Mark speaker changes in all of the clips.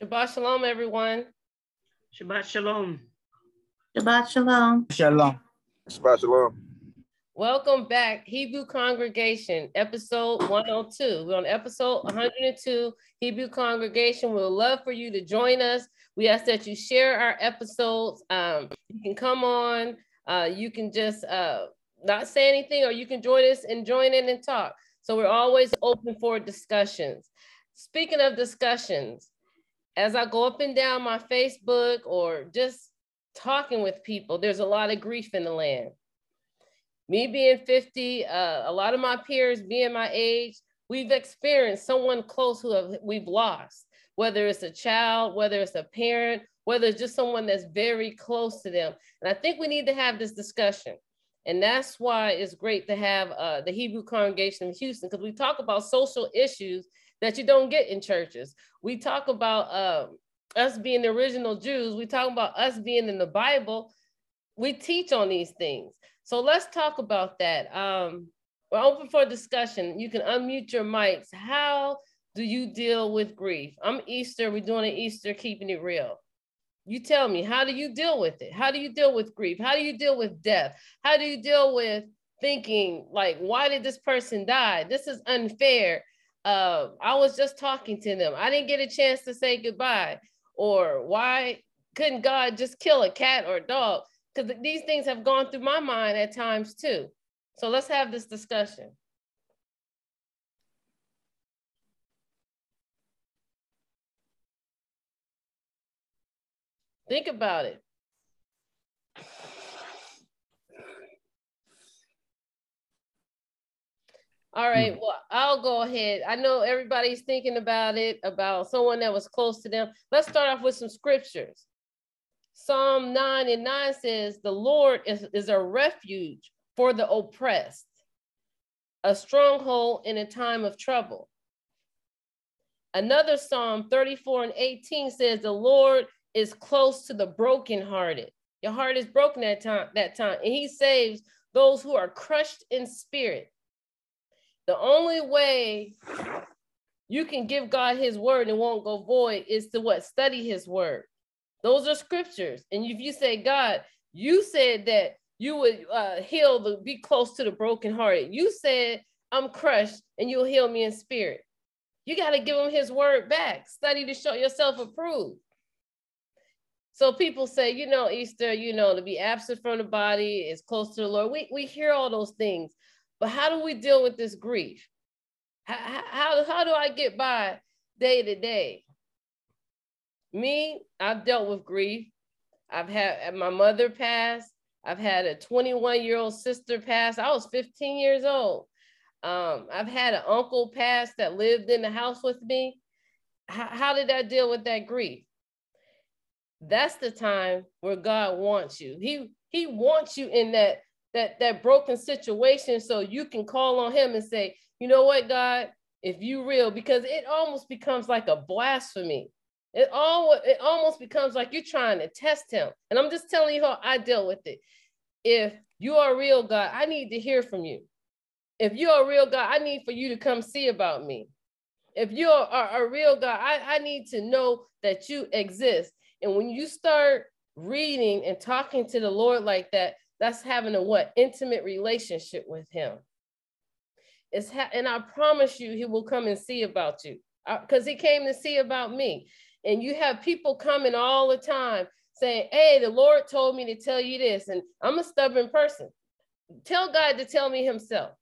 Speaker 1: Shabbat shalom, everyone.
Speaker 2: Shabbat shalom.
Speaker 3: Shabbat shalom.
Speaker 4: Shalom.
Speaker 5: Shabbat shalom.
Speaker 1: Welcome back, Hebrew Congregation, episode 102. We're on episode 102, Hebrew Congregation. We'd love for you to join us. We ask that you share our episodes. Um, you can come on, uh, you can just uh, not say anything, or you can join us and join in and talk. So we're always open for discussions. Speaking of discussions, as I go up and down my Facebook or just talking with people, there's a lot of grief in the land. Me being 50, uh, a lot of my peers being my age, we've experienced someone close who have, we've lost, whether it's a child, whether it's a parent, whether it's just someone that's very close to them. And I think we need to have this discussion. And that's why it's great to have uh, the Hebrew congregation in Houston, because we talk about social issues that you don't get in churches. We talk about uh, us being the original Jews. We talk about us being in the Bible. We teach on these things. So let's talk about that. Um, we're open for discussion. You can unmute your mics. How do you deal with grief? I'm Easter. We're doing an Easter, keeping it real. You tell me, how do you deal with it? How do you deal with grief? How do you deal with death? How do you deal with thinking, like, why did this person die? This is unfair uh, I was just talking to them. I didn't get a chance to say goodbye. Or why couldn't God just kill a cat or a dog? Because these things have gone through my mind at times too. So let's have this discussion. Think about it. All right, hmm. well, I'll go ahead. I know everybody's thinking about it, about someone that was close to them. Let's start off with some scriptures. Psalm 9 and 9 says, The Lord is, is a refuge for the oppressed, a stronghold in a time of trouble. Another Psalm 34 and 18 says, The Lord is close to the brokenhearted. Your heart is broken that time, that time, and he saves those who are crushed in spirit. The only way you can give God his word and won't go void is to what? Study his word. Those are scriptures. And if you say, God, you said that you would uh, heal the be close to the brokenhearted. You said, I'm crushed and you'll heal me in spirit. You got to give him his word back. Study to show yourself approved. So people say, you know, Easter, you know, to be absent from the body is close to the Lord. We, we hear all those things. But how do we deal with this grief? How, how, how do I get by day to day? Me, I've dealt with grief. I've had my mother pass. I've had a 21 year old sister pass. I was 15 years old. Um, I've had an uncle pass that lived in the house with me. How, how did I deal with that grief? That's the time where God wants you. He He wants you in that that that broken situation so you can call on him and say you know what god? If you real because it almost becomes like a blasphemy. It all it almost becomes like you're trying to test him. And i'm just telling you how i deal with it. If you are real god i need to hear from you. If you're real god i need for you to come see about me. If you're a, a real god I, I need to know that you exist. And when you start reading and talking to the lord like that that's having a what? Intimate relationship with him. It's ha- and I promise you, he will come and see about you because uh, he came to see about me. And you have people coming all the time saying, Hey, the Lord told me to tell you this. And I'm a stubborn person. Tell God to tell me himself.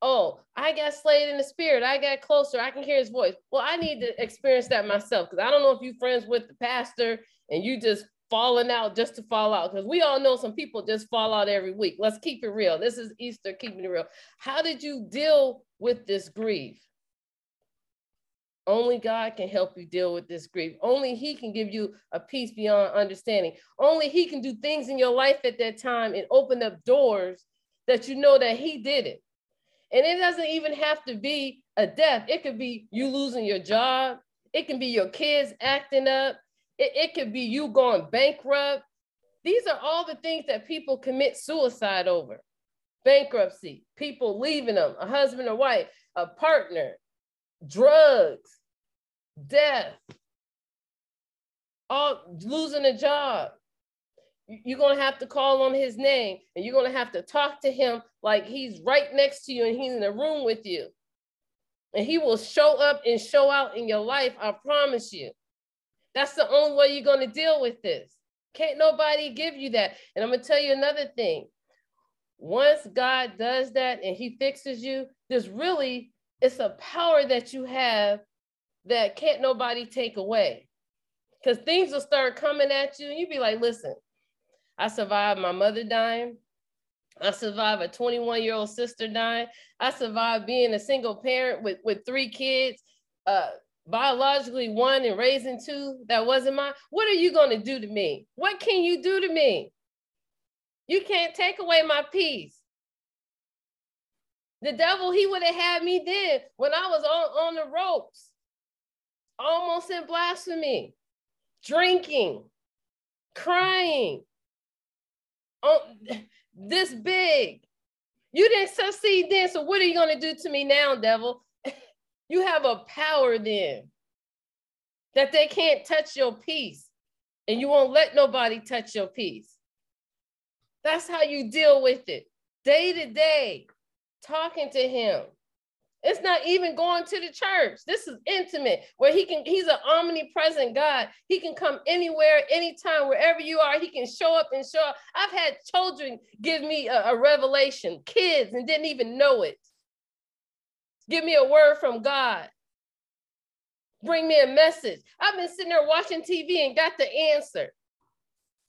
Speaker 1: Oh, I got slayed in the spirit. I got closer. I can hear his voice. Well, I need to experience that myself because I don't know if you're friends with the pastor and you just falling out just to fall out because we all know some people just fall out every week. Let's keep it real. This is Easter, keeping it real. How did you deal with this grief? Only God can help you deal with this grief. Only He can give you a peace beyond understanding. Only He can do things in your life at that time and open up doors that you know that He did it. And it doesn't even have to be a death, it could be you losing your job, it can be your kids acting up, it, it could be you going bankrupt. These are all the things that people commit suicide over. Bankruptcy, people leaving them, a husband or wife, a partner, drugs, death. all losing a job. You're going to have to call on his name and you're going to have to talk to him like he's right next to you and he's in the room with you. And he will show up and show out in your life, I promise you. That's the only way you're going to deal with this. Can't nobody give you that. And I'm going to tell you another thing. Once God does that and he fixes you, there's really, it's a power that you have that can't nobody take away. Because things will start coming at you and you'll be like, listen, I survived my mother dying. I survived a 21 year old sister dying. I survived being a single parent with, with three kids, uh, biologically one and raising two that wasn't mine. What are you going to do to me? What can you do to me? You can't take away my peace. The devil, he would have had me then when I was on, on the ropes, almost in blasphemy, drinking, crying, on this big. You didn't succeed then, so what are you going to do to me now, devil? You have a power then that they can't touch your peace, and you won't let nobody touch your peace. That's how you deal with it day to day, talking to him, it's not even going to the church. This is intimate where he can, he's an omnipresent God. He can come anywhere, anytime, wherever you are. He can show up and show up. I've had children give me a, a revelation, kids, and didn't even know it. Give me a word from God. Bring me a message. I've been sitting there watching TV and got the answer.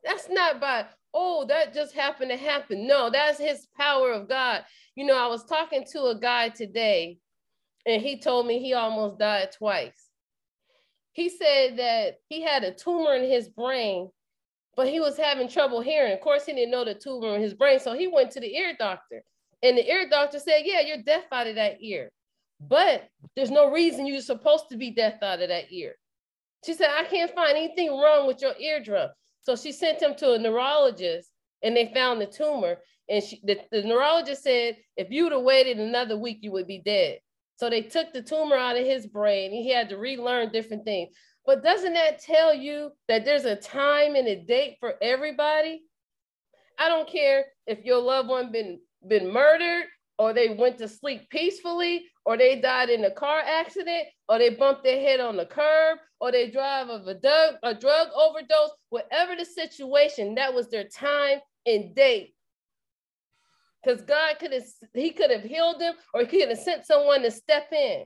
Speaker 1: That's not by, oh, that just happened to happen. No, that's his power of God. You know, I was talking to a guy today, and he told me he almost died twice. He said that he had a tumor in his brain, but he was having trouble hearing. Of course, he didn't know the tumor in his brain, so he went to the ear doctor. And the ear doctor said, Yeah, you're deaf out of that ear. But there's no reason you're supposed to be deaf out of that ear. She said, I can't find anything wrong with your eardrum. So she sent him to a neurologist and they found the tumor. And she, the, the neurologist said, if you would have waited another week, you would be dead. So they took the tumor out of his brain. He had to relearn different things. But doesn't that tell you that there's a time and a date for everybody? I don't care if your loved one been been murdered or they went to sleep peacefully or they died in a car accident or they bumped their head on the curb or they drive of a drug, a drug overdose, whatever the situation, that was their time and date because God could have he could have healed them or he could have sent someone to step in.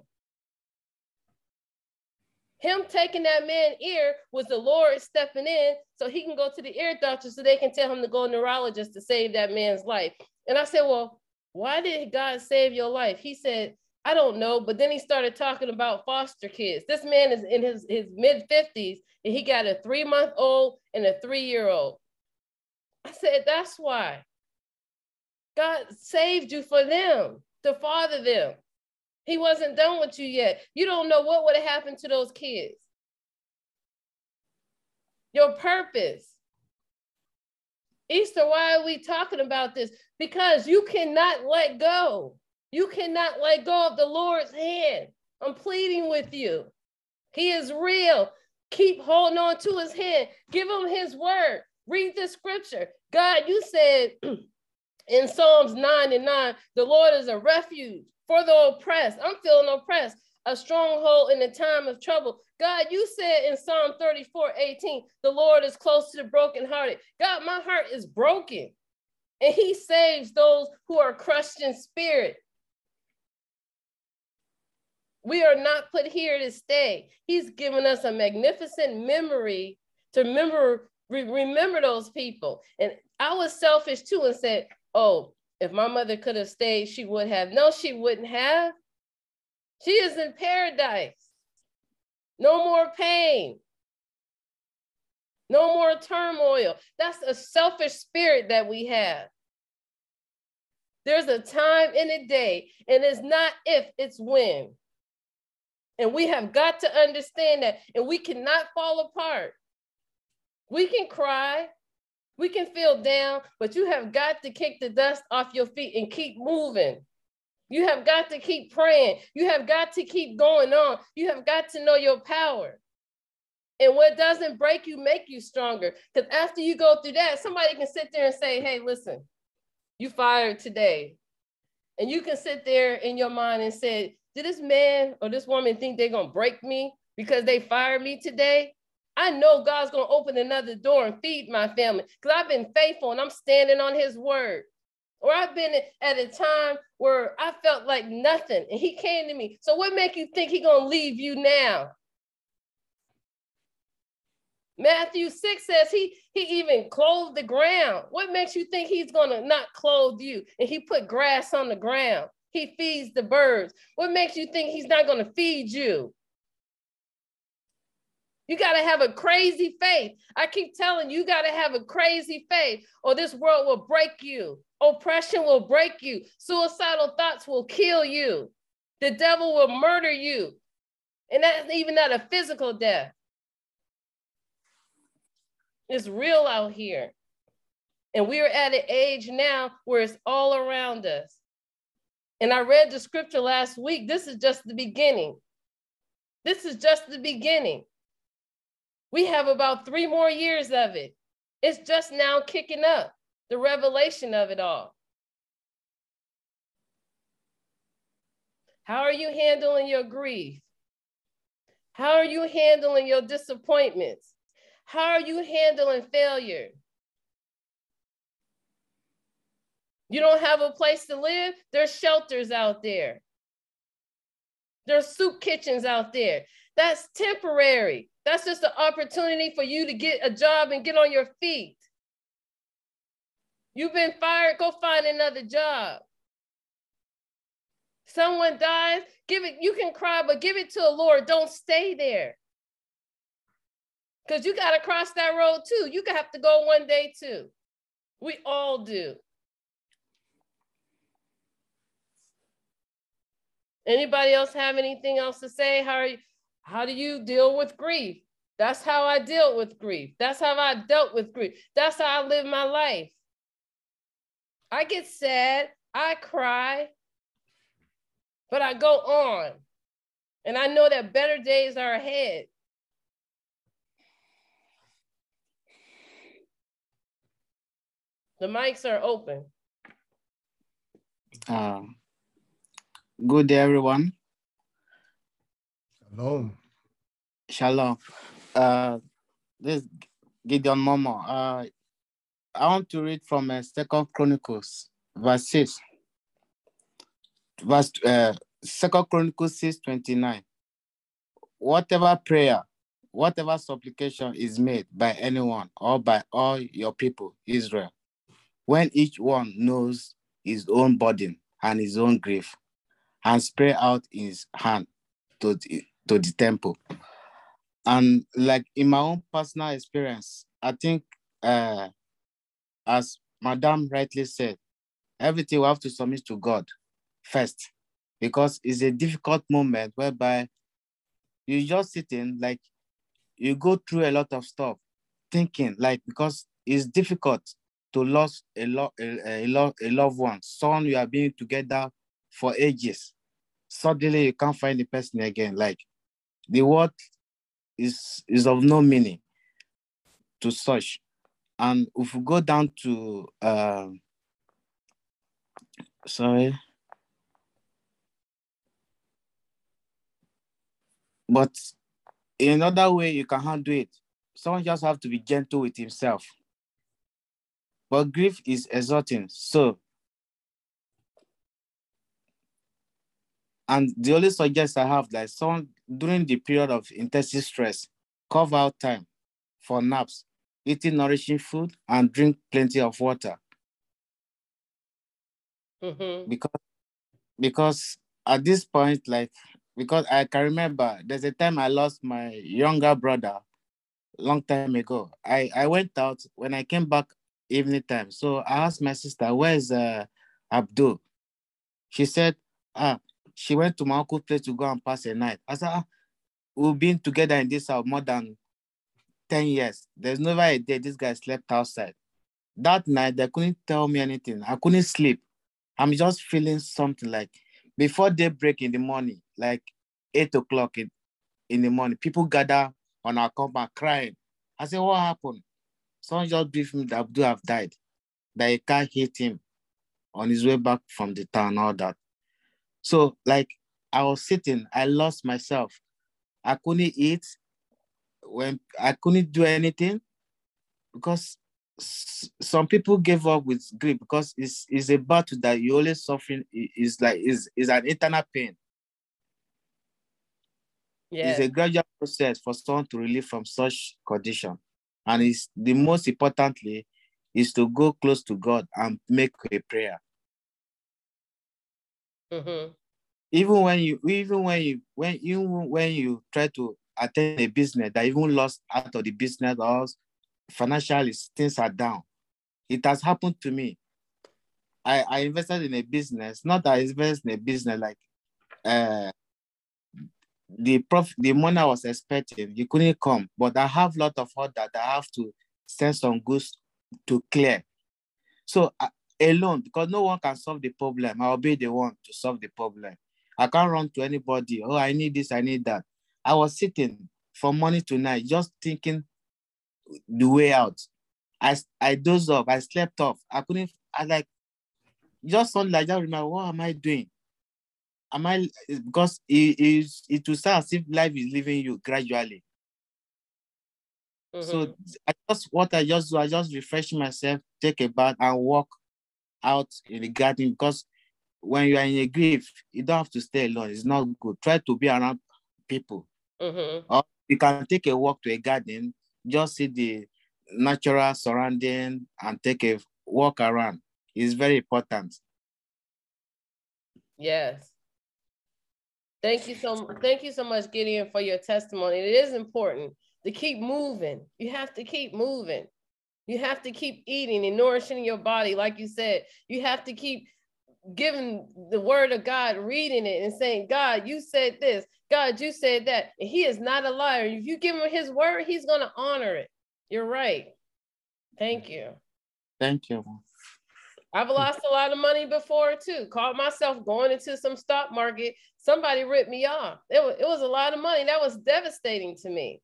Speaker 1: Him taking that man's ear was the Lord stepping in so he can go to the ear doctor so they can tell him to go to neurologist to save that man's life. And I said, Well, why did God save your life? He said, I don't know. But then he started talking about foster kids. This man is in his, his mid 50s and he got a three month old and a three year old. I said, That's why. God saved you for them, to father them. He wasn't done with you yet. You don't know what would have happened to those kids. Your purpose. Easter, why are we talking about this? Because you cannot let go. You cannot let go of the Lord's hand. I'm pleading with you. He is real. Keep holding on to his hand. Give him his word. Read the scripture. God, you said in Psalms 9 and 9, the Lord is a refuge for the oppressed. I'm feeling oppressed, a stronghold in the time of trouble. God, you said in Psalm 34 18, the Lord is close to the brokenhearted. God, my heart is broken, and He saves those who are crushed in spirit. We are not put here to stay. He's given us a magnificent memory to remember, remember those people. And I was selfish too and said, oh, if my mother could have stayed, she would have. No, she wouldn't have. She is in paradise. No more pain. No more turmoil. That's a selfish spirit that we have. There's a time in a day, and it's not if, it's when. And we have got to understand that, and we cannot fall apart. We can cry, we can feel down, but you have got to kick the dust off your feet and keep moving. You have got to keep praying. You have got to keep going on. You have got to know your power. And what doesn't break you make you stronger. Because after you go through that, somebody can sit there and say, hey, listen, you fired today. And you can sit there in your mind and say, did this man or this woman think they're going to break me because they fired me today? I know God's going to open another door and feed my family because I've been faithful and I'm standing on his word. Or I've been at a time where I felt like nothing and he came to me. So what make you think he to leave you now? Matthew 6 says he he even clothed the ground. What makes you think he's to not clothe you? And he put grass on the ground. He feeds the birds. What makes you think he's not to feed you? You got to have a crazy faith. I keep telling you, you got to have a crazy faith, or this world will break you. Oppression will break you. Suicidal thoughts will kill you. The devil will murder you. And that's even not a physical death. It's real out here. And we're at an age now where it's all around us. And I read the scripture last week. This is just the beginning. This is just the beginning. We have about three more years of it. It's just now kicking up, the revelation of it all. How are you handling your grief? How are you handling your disappointments? How are you handling failure? You don't have a place to live? There's shelters out there. There's soup kitchens out there. That's temporary. That's just an opportunity for you to get a job and get on your feet. You've been fired, go find another job. Someone dies, give it, you can cry, but give it to the Lord. Don't stay there. Because you got to cross that road too. You have to go one day too. We all do. Anybody else have anything else to say? How are you, how do you deal with grief? That's how I deal with grief. That's how I dealt with grief. That's how I live my life. I get sad, I cry, but I go on. And I know that better days are ahead. The mics are open.
Speaker 4: Uh, good day, everyone.
Speaker 5: Shalom.
Speaker 4: Shalom. Uh, this Gideon Momo. Uh, I want to read from uh, Second Chronicles, verse six. Verse uh, Second Chronicles six twenty nine. Whatever prayer, whatever supplication is made by anyone or by all your people, Israel, when each one knows his own burden and his own grief, and spread out his hand to to the temple. And like in my own personal experience, I think, uh, as Madame rightly said, everything we have to submit to God first, because it's a difficult moment whereby you just sitting like you go through a lot of stuff, thinking like because it's difficult to lose a, lot a, a, lo- a loved one, someone you have been together for ages. Suddenly you can't find the person again. Like the word is, is of no meaning to such. And if we go down to, uh, sorry, but in another way you can handle it. Someone just have to be gentle with himself but grief is exhausting. So, and the only suggestion I have like someone during the period of intensive stress, carve out time for naps, eating nourishing food, and drink plenty of water.
Speaker 1: Mm-hmm.
Speaker 4: Because because at this point, like because I can remember there's a time I lost my younger brother long time ago. I, I went out when I came back evening time. So I asked my sister, where's uh, Abdul? She said, ah, she went to my uncle's place to go and pass a night. I said, ah, we've been together in this house more than 10 years. There's never a day this guy slept outside. That night, they couldn't tell me anything. I couldn't sleep. I'm just feeling something like before daybreak in the morning, like eight o'clock in, in the morning, people gather on our compound crying. I said, what happened? Someone just briefed me that Abdul have died, that a car hit him on his way back from the town, all that. So like I was sitting, I lost myself. I couldn't eat when I couldn't do anything because some people gave up with grief because it's, it's a battle that you always suffering is like is is an internal pain. Yeah. It's a gradual process for someone to relieve from such condition. And it's the most importantly is to go close to God and make a prayer. Mm-hmm. Even when you even when you when you when you try to attend a business that even lost out of the business or financially things are down. It has happened to me. I, I invested in a business, not that I invested in a business like uh, the prof the money I was expecting, you couldn't come, but I have a lot of order that I have to send some goods to clear. So alone, because no one can solve the problem, I'll be the one to solve the problem. I can't run to anybody. Oh, I need this, I need that. I was sitting from morning to night, just thinking the way out. I I dozed off. I slept off. I couldn't. I like just suddenly I just remember what am I doing? Am I because it is it will start as if life is leaving you gradually. Mm-hmm. So I just what I just do, I just refresh myself, take a bath, and walk out in the garden because when you are in a grief, you don't have to stay alone. It's not good. Try to be around people. Mm-hmm. Or you can take a walk to a garden, just see the natural surrounding and take a walk around. It's very important.
Speaker 1: Yes. Thank you so thank you so much, Gideon, for your testimony. It is important to keep moving. You have to keep moving. You have to keep eating and nourishing your body, like you said. You have to keep giving the word of God, reading it and saying, God, you said this. God, you said that. And he is not a liar. If you give him his word, he's going to honor it. You're right. Thank you.
Speaker 4: Thank you.
Speaker 1: I've lost a lot of money before too. Caught myself going into some stock market. Somebody ripped me off. It was, it was a lot of money. That was devastating to me.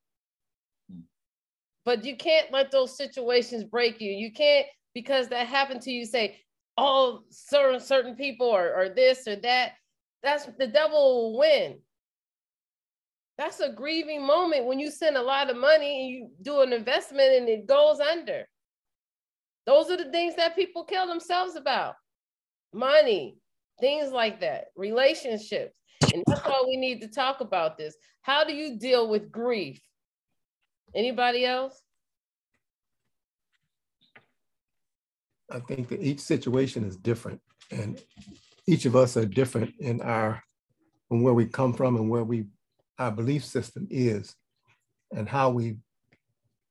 Speaker 1: But you can't let those situations break you. You can't, because that happened to you, say, oh, certain certain people or, or this or that. That's the devil will win. That's a grieving moment when you send a lot of money and you do an investment and it goes under. Those are the things that people kill themselves about. Money, things like that, relationships. And that's why we need to talk about this. How do you deal with grief? Anybody else?
Speaker 5: I think that each situation is different and each of us are different in our from where we come from and where we our belief system is and how we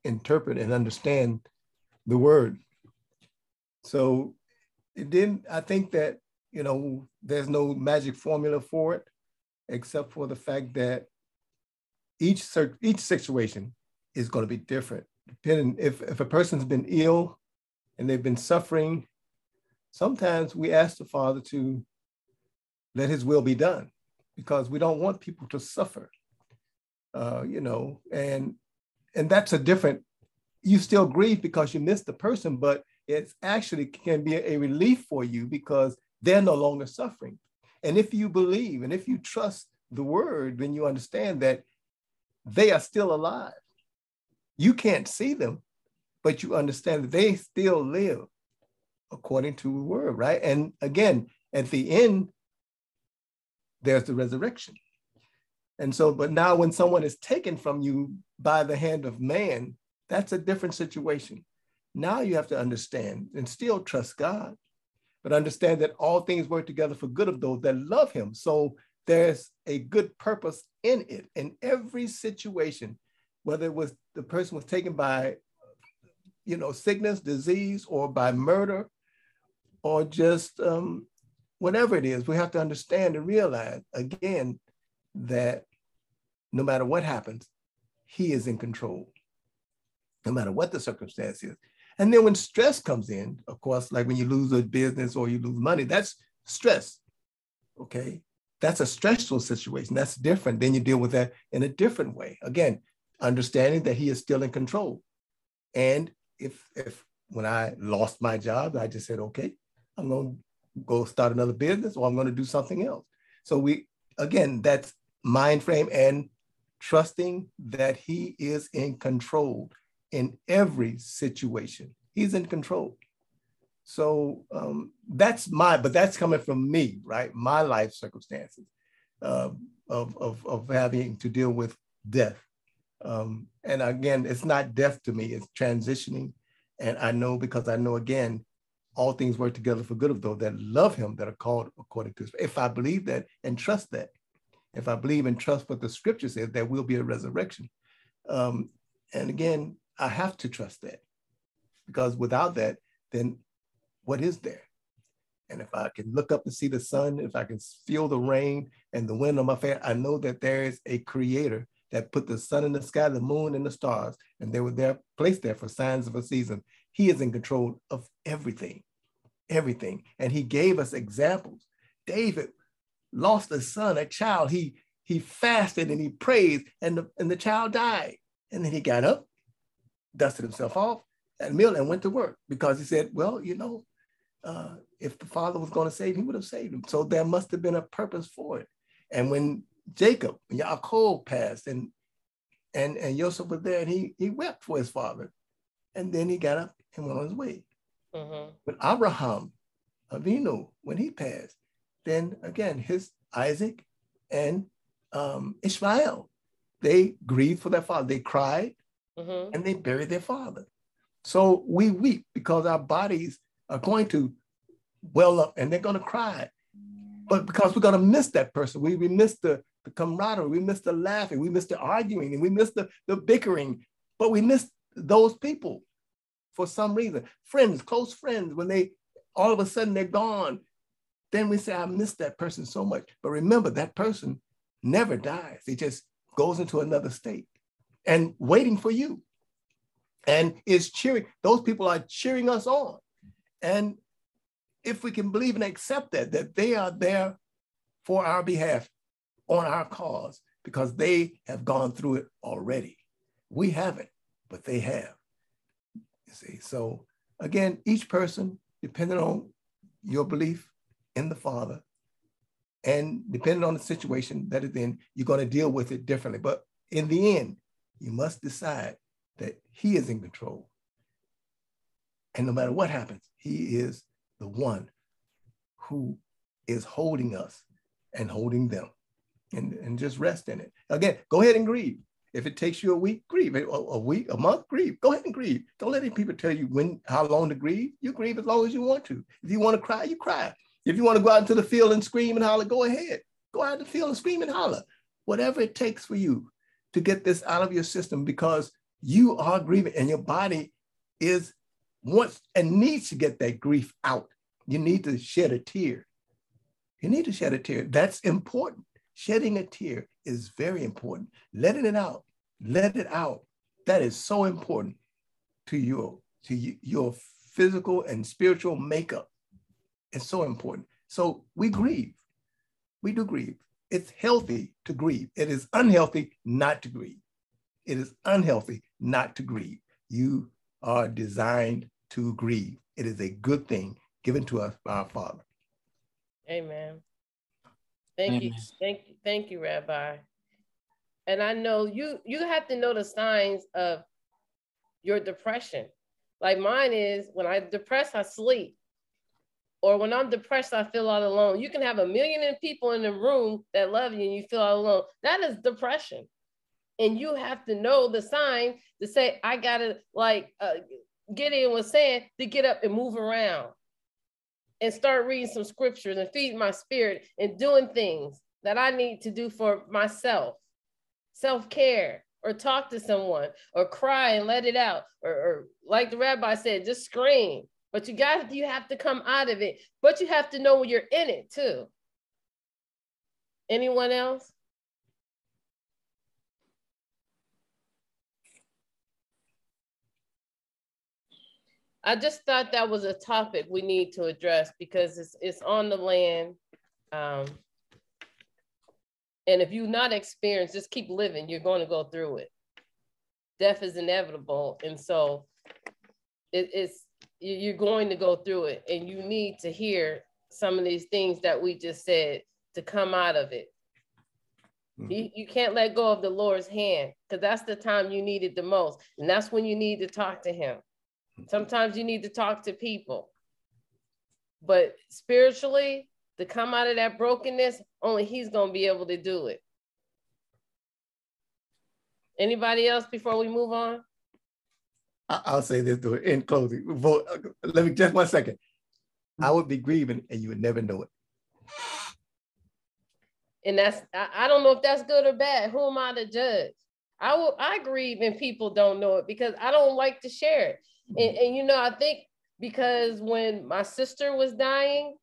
Speaker 5: interpret and understand the word. So it didn't, I think that, you know, there's no magic formula for it, except for the fact that each each situation is going to be different. Depending if, if a person's been ill and they've been suffering, sometimes we ask the Father to let his will be done because we don't want people to suffer. Uh, you know, and and that's a different. You still grieve because you missed the person, but it's actually can be a relief for you because they're no longer suffering. And if you believe and if you trust the word, then you understand that they are still alive. You can't see them, but you understand that they still live according to the word, right? And again, at the end, there's the resurrection. And so, but now when someone is taken from you by the hand of man, that's a different situation. Now you have to understand and still trust God, but understand that all things work together for good of those that love him. So there's a good purpose in it in every situation, whether it was the person was taken by, you know, sickness, disease, or by murder, or just um, whatever it is, we have to understand and realize again that no matter what happens, he is in control, no matter what the circumstance is. And then when stress comes in, of course, like when you lose a business or you lose money, that's stress. Okay. That's a stressful situation. That's different. Then you deal with that in a different way. Again, understanding that he is still in control. And if if when I lost my job, I just said, okay, I'm going to go start another business or I'm going to do something else. So we again, that's mind frame and trusting that he is in control in every situation. He's in control. So um, that's my, but that's coming from me, right? My life circumstances uh, of, of, of having to deal with death. Um, and again, it's not death to me, it's transitioning. And I know because I know again, all things work together for good of those that love him that are called according to his. If I believe that and trust that, if I believe and trust what the scripture says, there will be a resurrection. Um, and again, I have to trust that because without that, then what is there? And if I can look up and see the sun, if I can feel the rain and the wind on my face, I know that there is a creator that put the sun in the sky, the moon and the stars, and they were there placed there for signs of a season. He is in control of everything, everything. And he gave us examples. David lost a son, a child. He he fasted and he prayed, and the, and the child died. And then he got up, dusted himself off at meal and went to work because he said, Well, you know, uh, if the father was going to save him, he would have saved him. So there must have been a purpose for it. And when Jacob, Yaakov passed, and and and Joseph was there, and he he wept for his father, and then he got up and went on his way. Mm-hmm. But Abraham, Avinu, when he passed, then again his Isaac and um, Ishmael, they grieved for their father. They cried, mm-hmm. and they buried their father. So we weep because our bodies are going to well up, and they're going to cry. But because we're going to miss that person, we, we miss the the camaraderie, we miss the laughing, we miss the arguing, and we miss the, the bickering, but we miss those people for some reason. Friends, close friends, when they all of a sudden they're gone, then we say, I miss that person so much. But remember, that person never dies. It just goes into another state and waiting for you and is cheering. Those people are cheering us on. And if we can believe and accept that, that they are there for our behalf, on our cause because they have gone through it already. We haven't, but they have. You see, so again, each person, depending on your belief in the Father, and depending on the situation that it's in, you're going to deal with it differently. But in the end, you must decide that He is in control. And no matter what happens, He is the one who is holding us and holding them and, and just rest in it. Again, go ahead and grieve. If it takes you a week, grieve. A, a week, a month, grieve. Go ahead and grieve. Don't let any people tell you when, how long to grieve. You grieve as long as you want to. If you want to cry, you cry. If you want to go out into the field and scream and holler, go ahead. Go out in the field and scream and holler. Whatever it takes for you to get this out of your system because you are grieving and your body is wants and needs to get that grief out. You need to shed a tear. You need to shed a tear. That's important. Shedding a tear is very important. Letting it out, let it out. That is so important to your to your physical and spiritual makeup. It's so important. So we grieve. We do grieve. It's healthy to grieve. It is unhealthy not to grieve. It is unhealthy not to grieve. You are designed to grieve. It is a good thing given to us by our Father.
Speaker 1: Amen. Thank Amen. you. Thank you. Thank you, Rabbi. And I know you you have to know the signs of your depression. Like mine is when I'm depressed, I sleep. Or when I'm depressed, I feel all alone. You can have a million people in the room that love you and you feel all alone. That is depression. And you have to know the sign to say, I gotta like uh, Gideon was saying to get up and move around and start reading some scriptures and feed my spirit and doing things that I need to do for myself, self care, or talk to someone, or cry and let it out, or, or like the rabbi said, just scream. But you got you have to come out of it, but you have to know when you're in it too. Anyone else? I just thought that was a topic we need to address because it's it's on the land. Um, and if you're not experienced, just keep living. You're going to go through it. death is inevitable. And so it, it's, you're going to go through it and you need to hear some of these things that we just said to come out of it. Mm-hmm. You, you can't let go of the Lord's hand because that's the time you need it the most. And that's when you need to talk to him. Sometimes you need to talk to people. But spiritually, to come out of that brokenness, only he's going to be able to do it. Anybody else before we move on?
Speaker 5: I'll say this to in closing. Uh, let me just one second. I would be grieving and you would never know it.
Speaker 1: And that's I, I don't know if that's good or bad. Who am I to judge? I will I grieve and people don't know it because I don't like to share it. And, and you know, I think because when my sister was dying,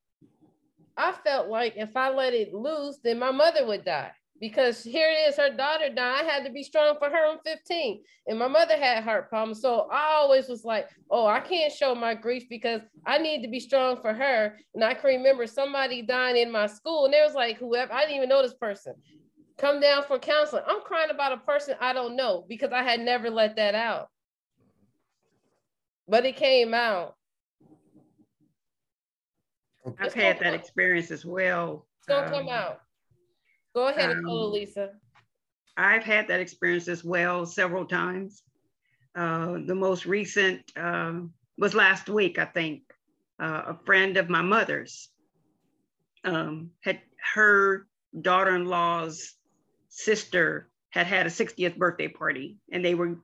Speaker 1: I felt like if I let it loose, then my mother would die because here it is, her daughter died. I had to be strong for her. I'm 15, and my mother had heart problems. So I always was like, oh, I can't show my grief because I need to be strong for her. And I can remember somebody dying in my school, and there was like whoever I didn't even know this person come down for counseling. I'm crying about a person I don't know because I had never let that out. But it came out.
Speaker 2: I've had that experience as well.
Speaker 1: It's gonna um, come out. Go ahead, um, Lisa.
Speaker 2: I've had that experience as well several times. Uh, the most recent uh, was last week, I think. Uh, a friend of my mother's um, had her daughter-in-law's sister had had a 60th birthday party, and they were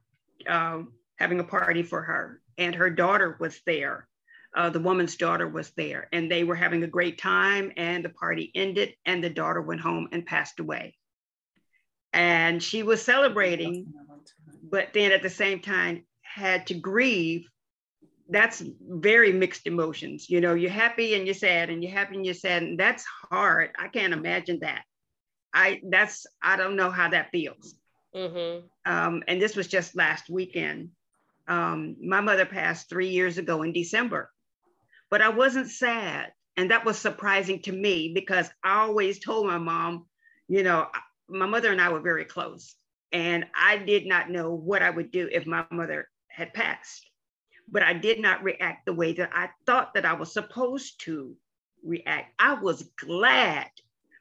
Speaker 2: um, having a party for her, and her daughter was there. Uh, the woman's daughter was there and they were having a great time and the party ended and the daughter went home and passed away. And she was celebrating but then at the same time had to grieve. That's very mixed emotions. You know you're happy and you're sad and you're happy and you're sad and that's hard. I can't imagine that. I that's i don't know how that feels. Mm-hmm. um, and this was just last weekend um, my mother passed three years ago in december but I wasn't sad. And that was surprising to me because I always told my mom, you know, my mother and I were very close. And I did not know what I would do if my mother had passed. But I did not react the way that I thought that I was supposed to react. I was glad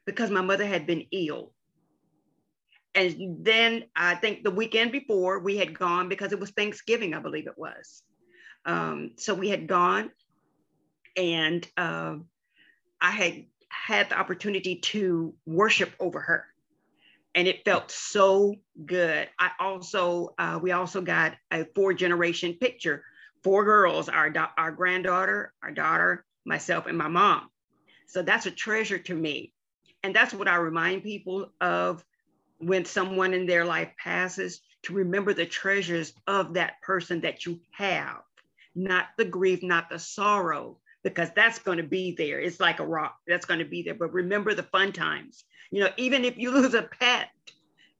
Speaker 2: because my mother had been ill. And then I think the weekend before we had gone because it was Thanksgiving, I believe it was. Um, so we had gone and uh, I had had the opportunity to worship over her, and it felt so good. I also uh, we also got a four generation picture, four girls, our our granddaughter, our daughter, myself, and my mom. So that's a treasure to me, and that's what I remind people of when someone in their life passes to remember the treasures of that person that you have, not the grief, not the sorrow, because that's going to be there. It's like a rock that's going to be there. But remember the fun times. You know, even if you lose a pet,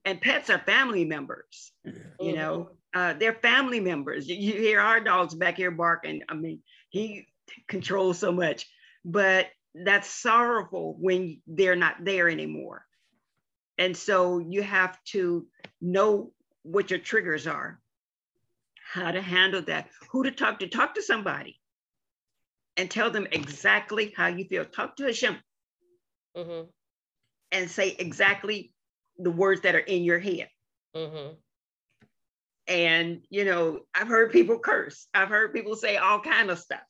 Speaker 2: and pets are family members, you know, mm-hmm. uh, they're family members. You, you hear our dogs back here barking. I mean, he controls so much, but that's sorrowful when they're not there anymore. And so you have to know what your triggers are, how to handle that, who to talk to, talk to somebody and tell them exactly how you feel. Talk to Hashem mm-hmm. and say exactly the words that are in your head. Mm-hmm. And you know, I've heard people curse. I've heard people say all kind of stuff.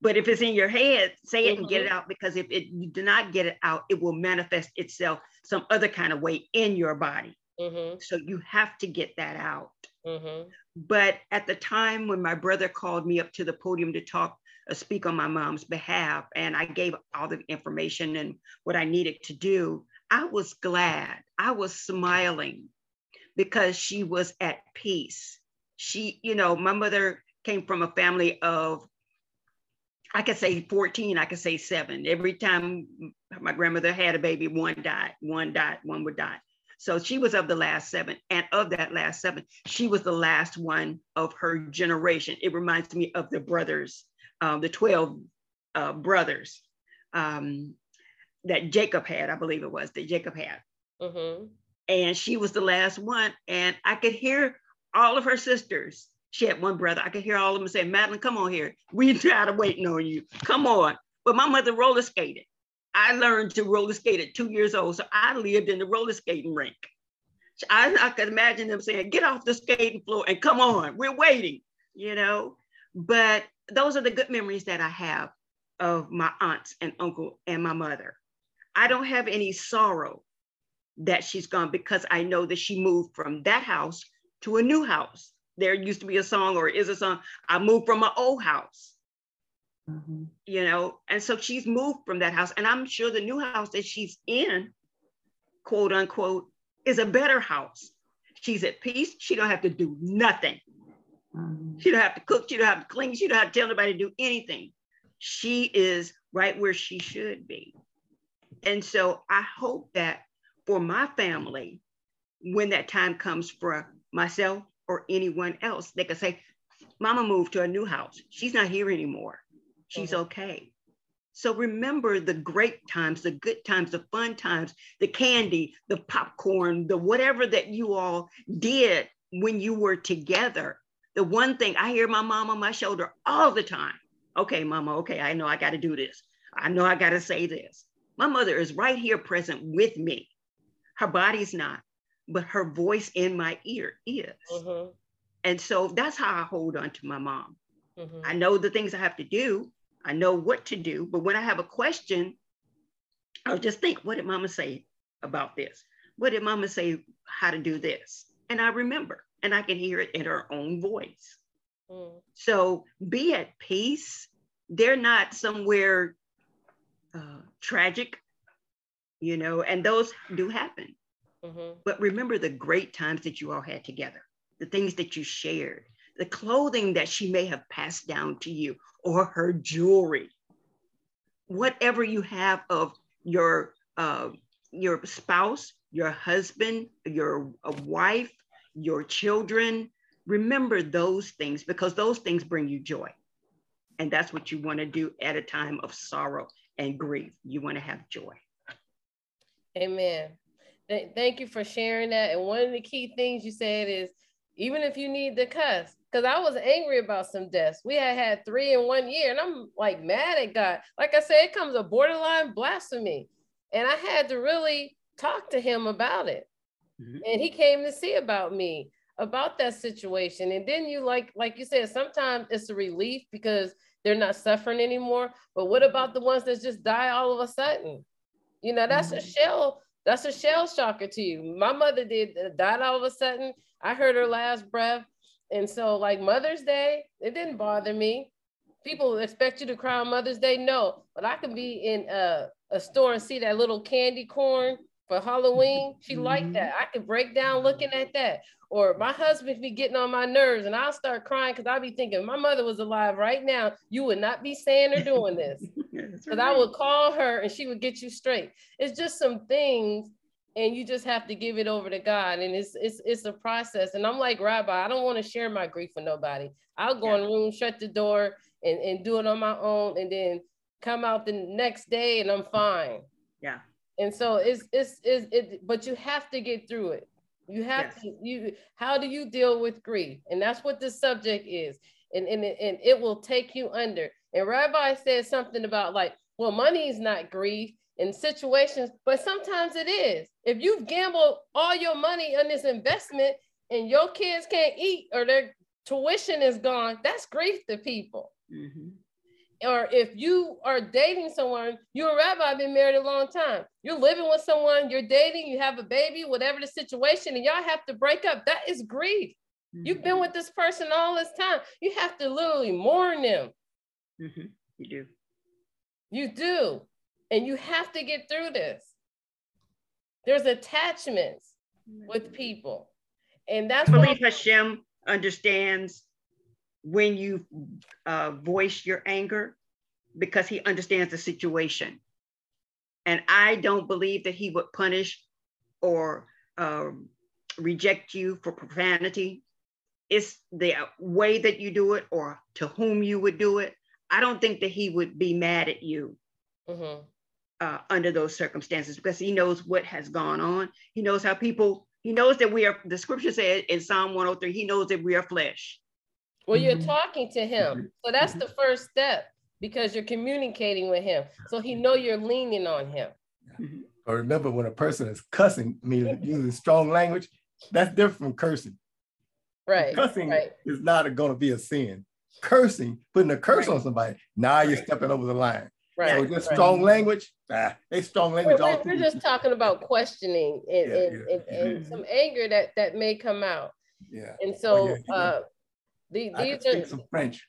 Speaker 2: But if it's in your head, say it mm-hmm. and get it mm-hmm. out because if it, you do not get it out, it will manifest itself some other kind of way in your body. Mm-hmm. So you have to get that out. Mm-hmm. But at the time when my brother called me up to the podium to talk, uh, speak on my mom's behalf, and I gave all the information and what I needed to do, I was glad. I was smiling because she was at peace. She, you know, my mother came from a family of, I could say 14, I could say seven. Every time my grandmother had a baby, one died, one died, one would die. So she was of the last seven. And of that last seven, she was the last one of her generation. It reminds me of the brothers, um, the 12 uh, brothers um, that Jacob had, I believe it was, that Jacob had. Mm-hmm. and she was the last one. And I could hear all of her sisters. She had one brother. I could hear all of them say, Madeline, come on here. We tired of waiting on you. Come on. But my mother roller skated. I learned to roller skate at two years old. So I lived in the roller skating rink. I, I could imagine them saying, get off the skating floor and come on, we're waiting, you know. But those are the good memories that I have of my aunts and uncle and my mother. I don't have any sorrow that she's gone because I know that she moved from that house to a new house. There used to be a song or is a song, I moved from my old house. Mm-hmm. You know, and so she's moved from that house. And I'm sure the new house that she's in, quote unquote, is a better house. She's at peace. She don't have to do nothing. Mm-hmm. She don't have to cook. She don't have to clean. She don't have to tell anybody to do anything. She is right where she should be. And so I hope that for my family, when that time comes for myself or anyone else, they can say, Mama moved to a new house. She's not here anymore. She's mm-hmm. okay. So remember the great times, the good times, the fun times, the candy, the popcorn, the whatever that you all did when you were together. The one thing I hear my mom on my shoulder all the time. Okay, mama, okay, I know I got to do this. I know I got to say this. My mother is right here present with me. Her body's not, but her voice in my ear is. Mm-hmm. And so that's how I hold on to my mom. Mm-hmm. I know the things I have to do, I know what to do, but when I have a question, I'll just think, what did mama say about this? What did mama say how to do this? And I remember, and I can hear it in her own voice. Mm. So be at peace. They're not somewhere uh, tragic, you know, and those do happen. Mm-hmm. But remember the great times that you all had together, the things that you shared, the clothing that she may have passed down to you, or her jewelry. Whatever you have of your uh, your spouse, your husband, your uh, wife, your children, remember those things because those things bring you joy. And that's what you want to do at a time of sorrow and grief. You want to have joy.
Speaker 1: Amen. Th- thank you for sharing that. And one of the key things you said is even if you need to cuss, because I was angry about some deaths. We had had three in one year, and I'm like mad at God. Like I said, it comes a borderline blasphemy, and I had to really talk to him about it. Mm-hmm. And he came to see about me about that situation. And then you like, like you said, sometimes it's a relief because they're not suffering anymore. But what about the ones that just die all of a sudden? You know, that's mm-hmm. a shell. That's a shell shocker to you. My mother did died all of a sudden. I heard her last breath. And so, like Mother's Day, it didn't bother me. People expect you to cry on Mother's Day. No, but I can be in a, a store and see that little candy corn for Halloween. She mm-hmm. liked that. I could break down looking at that. Or my husband be getting on my nerves and I'll start crying because I'll be thinking, my mother was alive right now. You would not be saying or doing this. Because right. I would call her and she would get you straight. It's just some things and you just have to give it over to God. And it's it's it's a process. And I'm like, Rabbi, I don't want to share my grief with nobody. I'll go yeah. in the room, shut the door, and, and do it on my own, and then come out the next day and I'm fine.
Speaker 2: Yeah.
Speaker 1: And so it's it's, it's it, but you have to get through it. You have yes. to you how do you deal with grief? And that's what this subject is. And, and, and it will take you under. And Rabbi said something about like, well, money is not grief in situations, but sometimes it is. If you've gambled all your money on this investment and your kids can't eat or their tuition is gone, that's grief to people. Mm-hmm. Or if you are dating someone, you're a Rabbi have been married a long time. You're living with someone, you're dating, you have a baby, whatever the situation, and y'all have to break up. That is grief. Mm-hmm. You've been with this person all this time. You have to literally mourn them.
Speaker 2: Mm-hmm. You do.
Speaker 1: You do. And you have to get through this. There's attachments with people. And that's
Speaker 2: I believe Hashem understands when you uh, voice your anger because he understands the situation. And I don't believe that he would punish or uh, reject you for profanity. It's the way that you do it or to whom you would do it. I don't think that he would be mad at you. Mm-hmm uh, under those circumstances because he knows what has gone on. He knows how people, he knows that we are, the scripture said in Psalm 103, he knows that we are flesh.
Speaker 1: Well, you're talking to him. So that's the first step because you're communicating with him. So he know you're leaning on him.
Speaker 5: Or remember when a person is cussing, meaning using strong language, that's different from cursing.
Speaker 1: Right.
Speaker 5: Cussing
Speaker 1: right.
Speaker 5: is not going to be a sin. Cursing, putting a curse
Speaker 2: Right.
Speaker 5: on somebody, now you're stepping over the line.
Speaker 1: Right.
Speaker 5: So just
Speaker 1: right.
Speaker 5: strong language, ah, they strong
Speaker 1: We're,
Speaker 5: language all
Speaker 1: we're- we're just talking about questioning and,
Speaker 5: Yeah,
Speaker 1: and,
Speaker 5: yeah.
Speaker 1: and, and some anger that that may come out.
Speaker 5: Yeah.
Speaker 1: And so
Speaker 5: yeah, yeah.
Speaker 1: uh the,
Speaker 5: I can
Speaker 1: these
Speaker 5: speak
Speaker 1: are
Speaker 5: some French.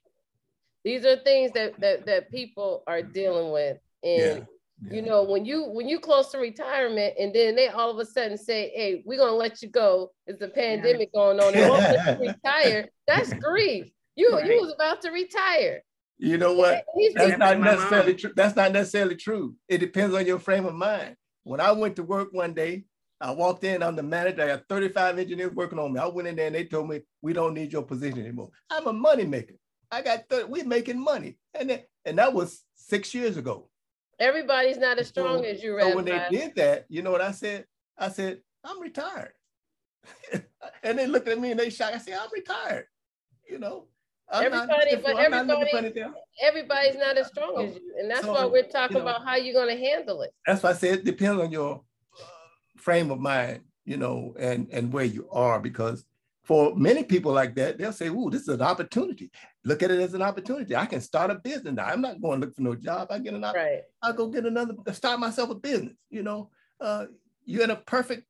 Speaker 1: These are things that that that people are dealing with. And
Speaker 5: Yeah.
Speaker 1: you know, when you when you close to retirement and then they all of a sudden say, Hey, we're gonna let you go. It's a pandemic going on, and won't you retire, that's grief. You
Speaker 2: Right.
Speaker 1: you was about to retire.
Speaker 5: You know what?
Speaker 1: These
Speaker 5: That's not necessarily true. That's not necessarily true. It depends on your frame of mind. When I went to work one day, I walked in, I'm the manager. I got 35 engineers working on me. I went in there and they told me, we don't need your position anymore. I'm a money maker. I got 30, we're making money. And then, and that was six years ago.
Speaker 1: everybody's not as strong
Speaker 5: So-
Speaker 1: as you,
Speaker 5: So when they did that, you know what I said? I said, I'm retired. and they looked at me and they shocked. I said, I'm retired. You know, I'm
Speaker 1: Everybody-
Speaker 5: not,
Speaker 1: but
Speaker 5: not
Speaker 1: everybody-
Speaker 5: anything.
Speaker 1: Everybody's not as strong as you. And that's
Speaker 5: So,
Speaker 1: why we're talking
Speaker 5: you know,
Speaker 1: about how you're gonna handle it.
Speaker 5: that's why I said it depends on your uh, frame of mind, you know, and and where you are. Because for many people like that, they'll say, "Ooh, this is an opportunity. Look at it as an opportunity. I can start a business now. I'm not going to look for no job. I get an op-
Speaker 1: Right.
Speaker 5: I'll go get another, start myself a business. You know, uh, you're in a perfect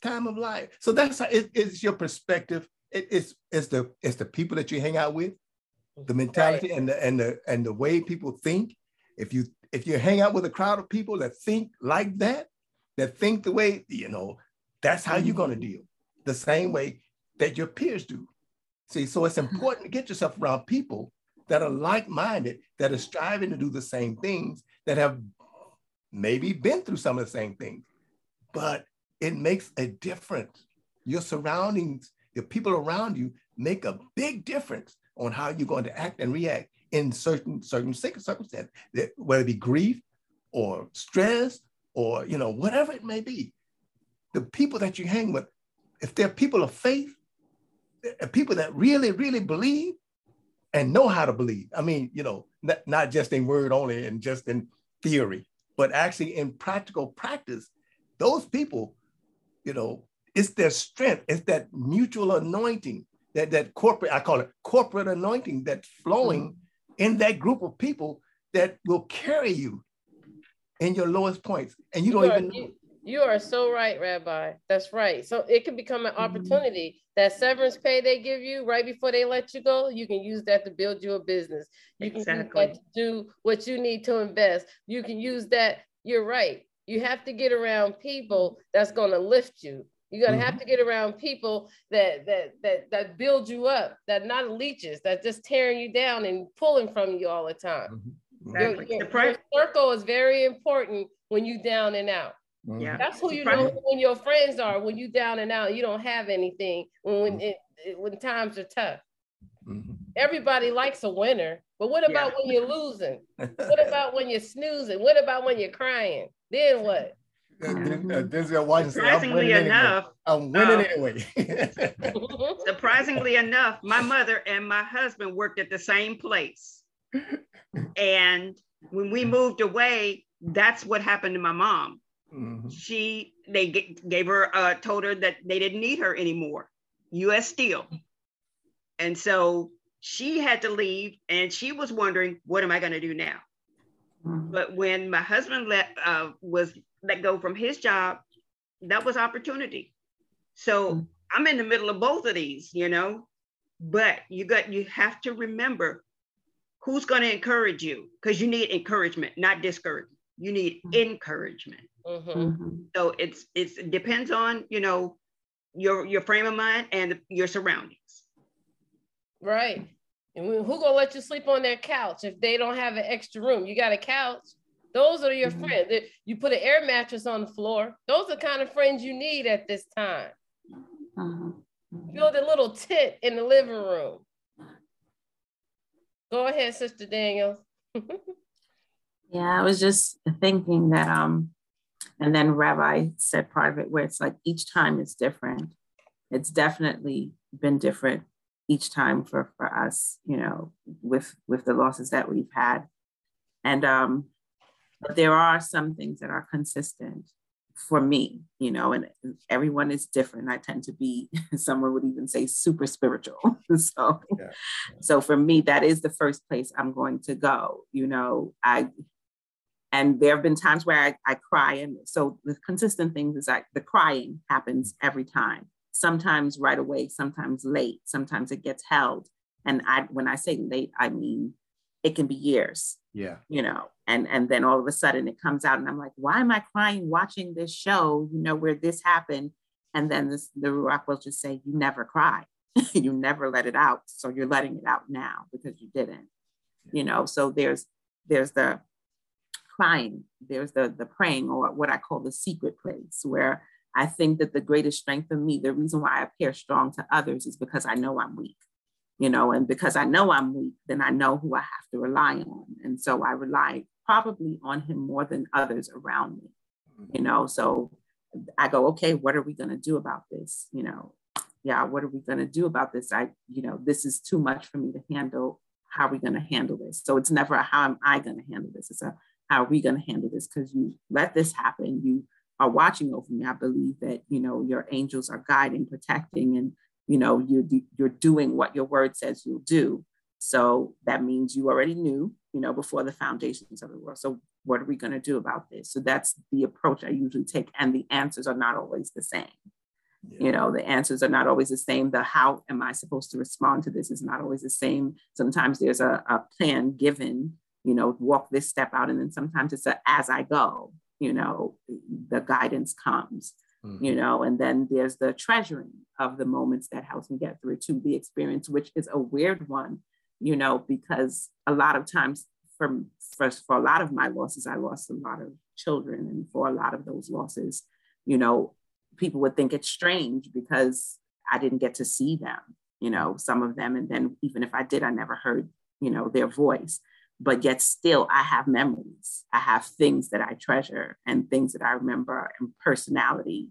Speaker 5: time of life. So that's how it, it's your perspective. It, it's it's the it's the people that you hang out with, the mentality and the and the and the way people think. If you if you hang out with a crowd of people that think like that, that think the way you know, that's how you're gonna deal. The same way that your peers do. See, so it's mm-hmm. important to get yourself around people that are like-minded, that are striving to do the same things, that have maybe been through some of the same things, but it makes a difference. Your surroundings, your people around you make a big difference on how you're going to act and react in certain certain cir- circumstances, whether it be grief or stress or you know whatever it may be. The people that you hang with, if they're people of faith, Uh, people that really really believe and know how to believe. I mean, you know, not, not just in word only and just in theory, but actually in practical practice, those people, you know, it's their strength, it's that mutual anointing, that that corporate, I call it corporate anointing that's flowing mm-hmm. in that group of people that will carry you in your lowest points. And you don't
Speaker 1: are,
Speaker 5: even know.
Speaker 1: you, you are so right, Rabbi. That's right. So it can become an opportunity. That severance pay they give you right before they let you go, you can use that to build your business. You can
Speaker 2: Exactly.
Speaker 1: use that to do what you need to invest. You can use that. You're right. You have to get around people that's going to lift you. You're gonna have to get around people that that that that build you up, that not leeches, that just tearing you down and pulling from you all the time.
Speaker 5: Mhm.
Speaker 1: Your,
Speaker 2: Exactly.
Speaker 1: your-
Speaker 2: The pri-
Speaker 1: your circle is very important when you down and out.
Speaker 5: Mhm.
Speaker 2: Yeah.
Speaker 1: That's who you know when your friends are, when you down and out, you don't have anything, when when, it, it- when times are tough.
Speaker 5: Mhm.
Speaker 1: Everybody likes a winner, but what about when you're losing? What about when you're snoozing? What about when you're crying? Then what?
Speaker 5: Uh, uh, Denzel Washington said, I'm
Speaker 2: Surprisingly
Speaker 5: anyway.
Speaker 2: enough,
Speaker 5: I'm winning
Speaker 2: uh,
Speaker 5: anyway.
Speaker 2: surprisingly enough, my mother and my husband worked at the same place. And when we moved away, that's what happened to my mom.
Speaker 5: Mhm.
Speaker 2: She, they g- gave her, uh, told her that they didn't need her anymore, US Steel. And so she had to leave and she was wondering, what am I going to do now? But when my husband let, uh, was let go from his job, that was opportunity. So I'm in the middle of both of these, you know, but you got, you have to remember who's going to encourage you because you need encouragement, not discouragement. You need encouragement.
Speaker 1: Mhm.
Speaker 2: So it's, it's, it depends on, you know, your, your frame of mind and your surroundings.
Speaker 1: Right. And who who gonna let you sleep on their couch if they don't have an extra room? You got a couch. Those are your
Speaker 2: Mhm.
Speaker 1: friends. They- You put an air mattress on the floor. Those are the kind of friends you need at this time. Build a little tent in the living room. Go ahead, Sister Daniels.
Speaker 3: Yeah, I was just thinking that um and then Rabbi said part of it where it's like each time is different. It's definitely been different each time for for us, you know, with with the losses that we've had. And um but there are some things that are consistent for me, you know, and everyone is different. I tend to be, someone would even say super spiritual. so, yeah. so for me, that is the first place I'm going to go. You know, I, and there have been times where I, I cry. And so the consistent thing is that the crying happens every time, sometimes right away, sometimes late, sometimes it gets held. And I, when I say late, I mean, it can be years.
Speaker 5: Yeah.
Speaker 3: You know, and and then all of a sudden it comes out and i'm like why am i crying watching this show you know where this happened and then this the rock will just say you never cry you never let it out so you're letting it out now because you didn't you know so there's there's the crying there's the the praying or what i call the secret place where i think that the greatest strength of me the reason why i appear strong to others is because i know i'm weak you know and because i know i'm weak then i know who i have to rely on and so i rely probably on him more than others around me, mm-hmm. you know. So I go, okay, what are we going to do about this? You know, yeah, what are we going to do about this? I, you know, this is too much for me to handle. How are we going to handle this? So it's never a how am I going to handle this? It's a how are we going to handle this? Because you let this happen. You are watching over me. I believe that, you know, your angels are guiding, protecting, and, you know, you're, you're doing what your word says you'll do. So that means you already knew, you know, before the foundations of the world. So what are we going to do about this? So that's the approach I usually take. And the answers are not always the same. Yeah. You know, the answers are not always the same. The how am I supposed to respond to this is not always the same. Sometimes there's a, a plan given, you know, walk this step out. And then sometimes it's a as I go, you know, the guidance comes. Mm-hmm. you know and then there's the treasuring of the moments that helps me get through to the experience which is a weird one you know, because a lot of times for, for, for a lot of my losses, I lost a lot of children. And for a lot of those losses, you know, people would think it's strange because I didn't get to see them, you know, some of them. And then even if I did, I never heard, you know, their voice. But yet still, I have memories. I have things that I treasure and things that I remember and personality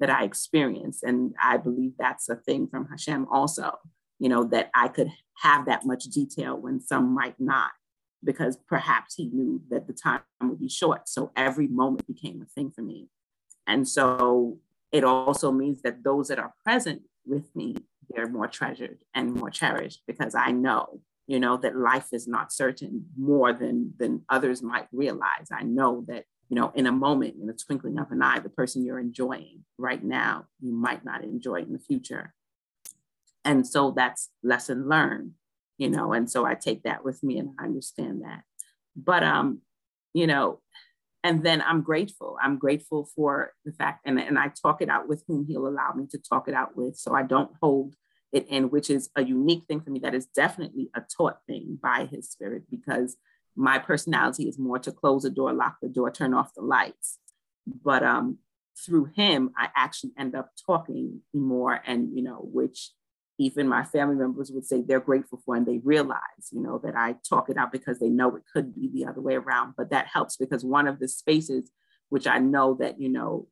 Speaker 3: that I experience. And I believe that's a thing from Hashem also you know, that I could have that much detail when some might not, because perhaps he knew that the time would be short. So every moment became a thing for me. And so it also means that those that are present with me, they're more treasured and more cherished because I know, you know, that life is not certain more than than others might realize. I know that, you know, in a moment, in a twinkling of an eye, the person you're enjoying right now, you might not enjoy in the future. And so that's lesson learned you know and so i take that with me and i understand that. But um you know and then i'm grateful. I'm grateful for the fact and, and i talk it out with whom he'll allow me to talk it out with. So i don't hold in which is a unique thing for me that is definitely a taught thing by his spirit because my personality is more to close the door lock the door turn off the lights. But um through him i actually end up talking more and you know which even my family members would say they're grateful for and they realize you know that i talk it out because they know it could be the other way around. But that helps because one of the spaces which i know that you know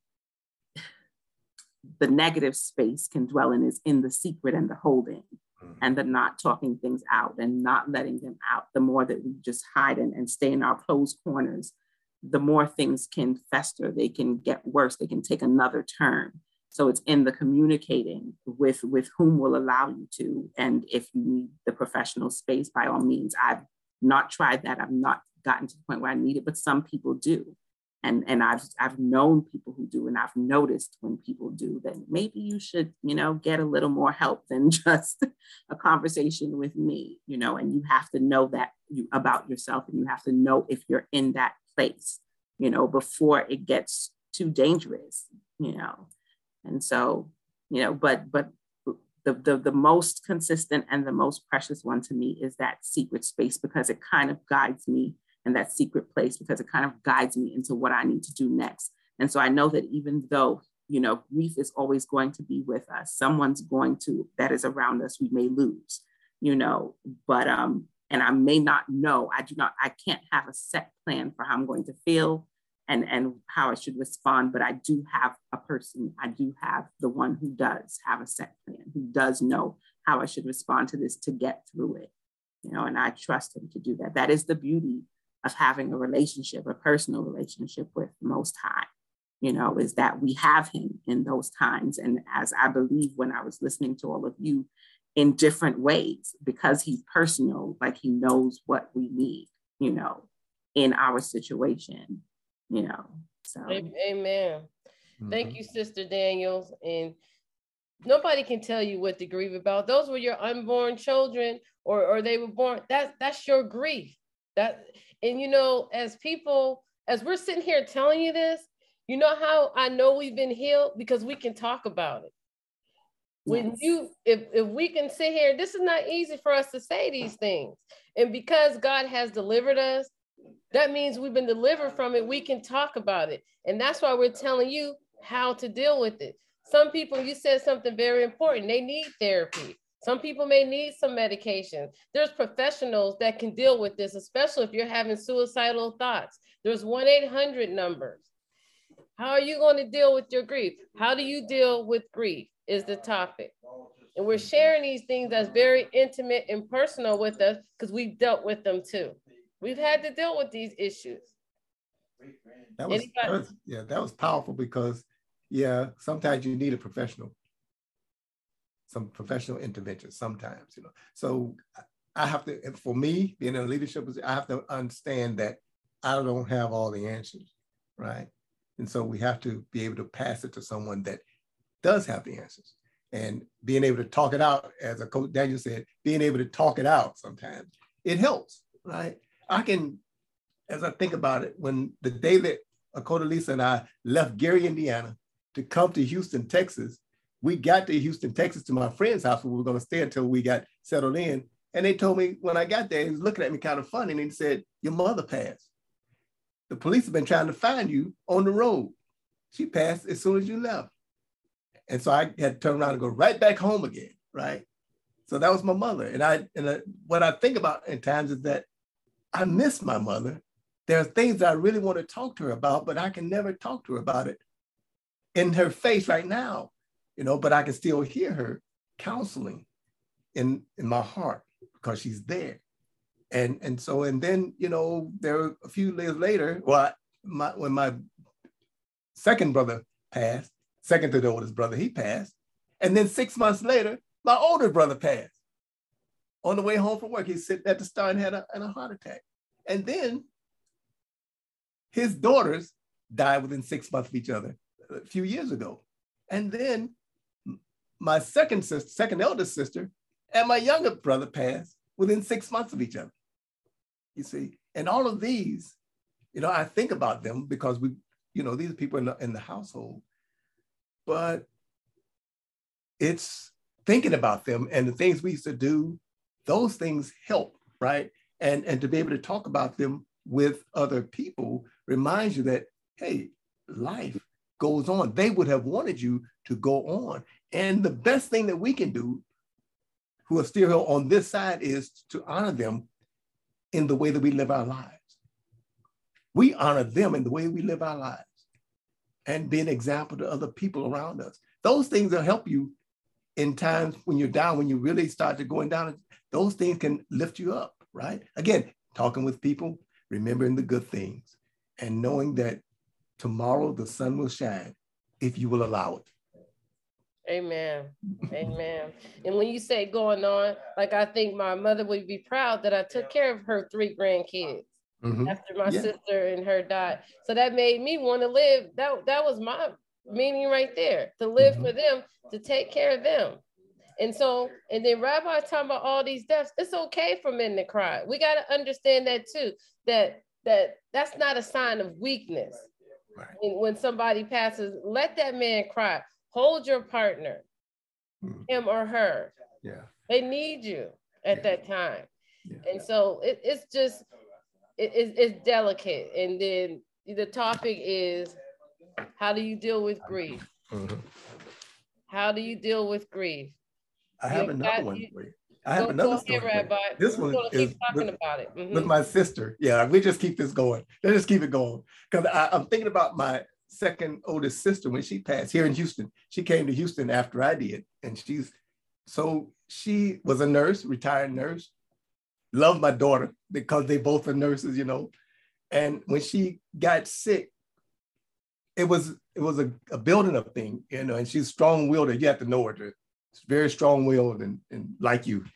Speaker 3: the negative space can dwell in is in the secret and the holding mm-hmm. and the not talking things out and not letting them out the more that we just hide and, and stay in our closed corners the more things can fester they can get worse they can take another turn so it's in the communicating with with whom will allow you to. And if you need the professional space, by all means, I've not tried that. I've not gotten to the point where I need it, but some people do. And, and I've I've known people who do, and I've noticed when people do that maybe you should, you know, get a little more help than just a conversation with me, you know, and you have to know that you about yourself and you have to know if you're in that place, you know, before it gets too dangerous, you know. And so, you know, but but the, the, the most consistent and the most precious one to me is that secret space because it kind of guides me in that secret place because it kind of guides me into what I need to do next. And so I know that even though, you know, grief is always going to be with us, someone's going to, that is around us, we may lose, you know, but, um, and I may not know. I do not, I can't have a set plan for how I'm going to feel and, and how I should respond, but I do have a person, I do have the one who does have a set plan, who does know how I should respond to this to get through it. You know, and I trust him to do that. That is the beauty of having a relationship, a personal relationship with the Most High, you know, is that we have him in those times. And as I believe when I was listening to all of you in different ways, because he's personal, like he knows what we need, you know, in our situation, you know. So
Speaker 1: amen. Mm-hmm. Thank you, Sister Daniels. And nobody can tell you what to grieve about. Those were your unborn children, or or they were born. That's that's your grief. That and you know, as people, as we're sitting here telling you this, you know how I know we've been healed because we can talk about it. When yes. you, if if we can sit here, this is not easy for us to say these things, and because God has delivered us, that means we've been delivered from it. We can talk about it, and that's why we're telling you how to deal with it. Some people, you said something very important. They need therapy. Some people may need some medication. There's professionals that can deal with this, especially if you're having suicidal thoughts. There's 1 800 numbers. How are you going to deal with your grief? How do you deal with grief? Is the topic. And we're sharing these things that's very intimate and personal with us because we've dealt with them too. We've had to deal with these issues.
Speaker 5: That was, that was yeah, that was powerful because yeah, sometimes you need a professional some professional intervention sometimes, you know. So I have to, for me, being in a leadership, position, I have to understand that I don't have all the answers, right? And so we have to be able to pass it to someone that does have the answers. And being able to talk it out, as a coach Daniel said, being able to talk it out sometimes, it helps, right? I can, as I think about it, when the day that Akota Lisa and I left Gary, Indiana to come to Houston, Texas, we got to Houston, Texas to my friend's house where we were going to stay until we got settled in. And they told me when I got there, he was looking at me kind of funny and he said, Your mother passed. The police have been trying to find you on the road. She passed as soon as you left. And so I had to turn around and go right back home again, right? So that was my mother. And I and I, what I think about in times is that I miss my mother. There are things that I really want to talk to her about, but I can never talk to her about it in her face right now you know, but I can still hear her counseling in in my heart because she's there. And and so and then you know there were a few years later, well, my, when my second brother passed, second to the oldest brother, he passed, and then six months later, my older brother passed. On the way home from work, he sitting at the star and had a, and a heart attack. And then his daughters died within six months of each other a few years ago. And then my second sister, second eldest sister, and my younger brother passed within six months of each other. You see, and all of these, you know, I think about them because we, you know, these people in the, in the household, but it's thinking about them and the things we used to do, those things help, right? And, and to be able to talk about them with other people reminds you that, hey, life goes on. They would have wanted you to go on. And the best thing that we can do, who are still here on this side, is to honor them in the way that we live our lives. We honor them in the way we live our lives and be an example to other people around us. Those things will help you in times when you're down, when you really start to going down. Those things can lift you up, right? Again, talking with people, remembering the good things, and knowing that tomorrow the sun will shine if you will allow it.
Speaker 1: Amen. Amen. And when you say going on, like I think my mother would be proud that I took care of her three grandkids mm-hmm. after my yeah. sister and her died. So that made me want to live. That that was my meaning right there to live mm-hmm. for them, to take care of them. And so, and then Rabbi talking about all these deaths. It's okay for men to cry. We got to understand that too. That that that's not a sign of weakness. Right. when somebody passes, let that man cry hold your partner, mm. him or her.
Speaker 5: Yeah.
Speaker 1: They need you at yeah. that time. Yeah. And so it, it's just, it, it's delicate. And then the topic is how do you deal with grief? Mm-hmm. How do you deal with grief?
Speaker 5: I have you another got, one. You, I have
Speaker 1: Go-
Speaker 5: another
Speaker 1: go
Speaker 5: story.
Speaker 1: ahead, Rabbi.
Speaker 5: This
Speaker 1: We're
Speaker 5: one is
Speaker 1: talking
Speaker 5: with-
Speaker 1: about it. Mhm.
Speaker 5: with my sister. Yeah, we just keep this going. Let's just keep it going. Because I'm thinking about my second oldest sister when she passed here in Houston. She came to Houston after I did. And she's so she was a nurse, retired nurse. Loved my daughter because they both are nurses, you know. And when she got sick, it was it was a, a building up thing, you know, and she's strong-willed. You have to know her. to- It's very strong-willed and, and like you.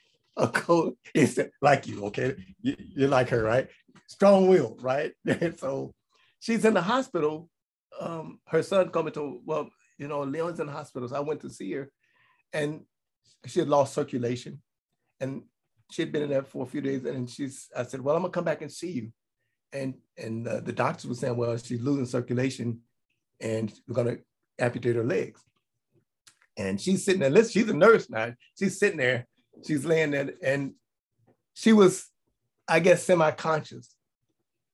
Speaker 5: Like you, okay? You, you're like her, right? Strong-willed, right? And so she's in the hospital. Um, her son come and told, well, you know, Leon's in the hospital. So I went to see her and she had lost circulation. And she had been in there for a few days. And she's, I said, well, I'm gonna come back and see you. And and uh, the doctors were saying, well, she's losing circulation and we're gonna amputate her legs. And she's sitting there, listen, she's a nurse now. She's sitting there, she's laying there, and she was, I guess, semi-conscious.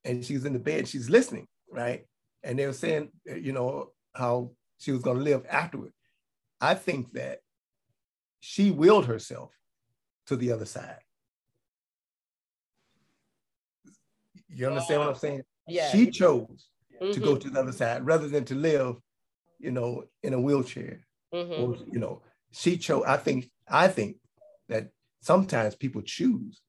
Speaker 5: And she's in the bed, she's listening, right? And they were saying, uh, you know, how she was gonna live afterward. I think that she willed herself to the other side. You understand what I'm saying?
Speaker 1: Yeah.
Speaker 5: She chose to
Speaker 1: Mhm,
Speaker 5: go to the other side rather than to live, you know, in a wheelchair.
Speaker 1: mhm.
Speaker 5: Or, you know, she chose. I think. I think that sometimes people choose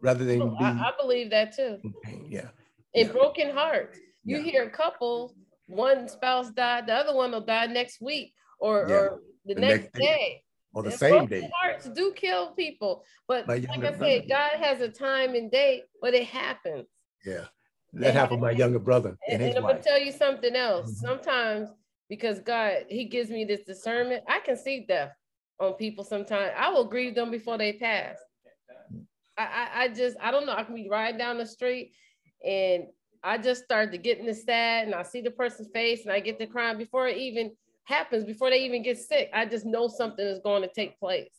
Speaker 5: rather than
Speaker 1: Oh,
Speaker 5: be
Speaker 1: I, I believe that too.
Speaker 5: Yeah.
Speaker 1: In
Speaker 5: Yeah.
Speaker 1: broken hearts, you
Speaker 5: Yeah.
Speaker 1: hear a couple, one spouse died, the other one will die next week or,
Speaker 5: Yeah.
Speaker 1: or the,
Speaker 5: The
Speaker 1: next,
Speaker 5: next day. Or the
Speaker 1: And
Speaker 5: same day.
Speaker 1: Hearts do kill people, but
Speaker 5: My
Speaker 1: like I said. God has a time and date, but it happens.
Speaker 5: Yeah. That happened to my younger brother and
Speaker 1: And, and I'm gonna tell you something else.
Speaker 5: Mhm.
Speaker 1: Sometimes because God, He gives me this discernment, I can see death on people. Sometimes I will grieve them before they pass. I, I, I just I don't know. I can be riding down the street and I just start to getting the sad and I see the person's face and I get to crying before it even happens, before they even get sick. I just know something is going to take place.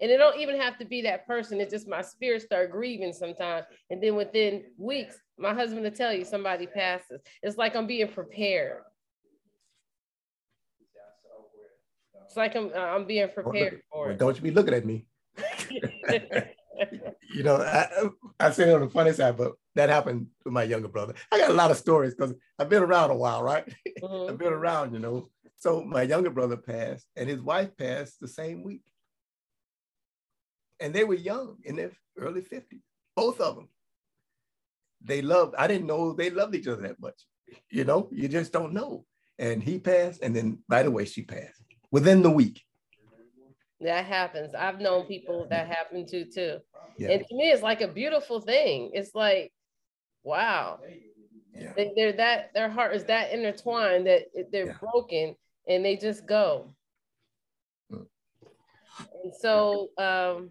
Speaker 1: And it don't even have to be that person. It's just my spirit start grieving sometimes. And then within weeks, my husband will tell you somebody passes. It's like I'm being prepared. It's like I'm uh, I'm being prepared for
Speaker 5: Well,
Speaker 1: it.
Speaker 5: don't you be looking at me. You know, I, I say it on the funny side, but that happened to my younger brother. I got a lot of stories because I've been around a while, right?
Speaker 1: Mhm.
Speaker 5: I've been around, you know. So my younger brother passed, and his wife passed the same week. And they were young in their early 50s, both of them. They loved, I didn't know they loved each other that much. You know, you just don't know. And he passed, and then by the way, she passed within the week.
Speaker 1: That happens. I've known people that happen to too.
Speaker 5: Yeah.
Speaker 1: And to me, it's like a beautiful thing. It's like, wow,
Speaker 5: Yeah.
Speaker 1: they, they're that their heart is that intertwined that they're
Speaker 5: Yeah.
Speaker 1: broken and they just go.
Speaker 5: Mm.
Speaker 1: And so um,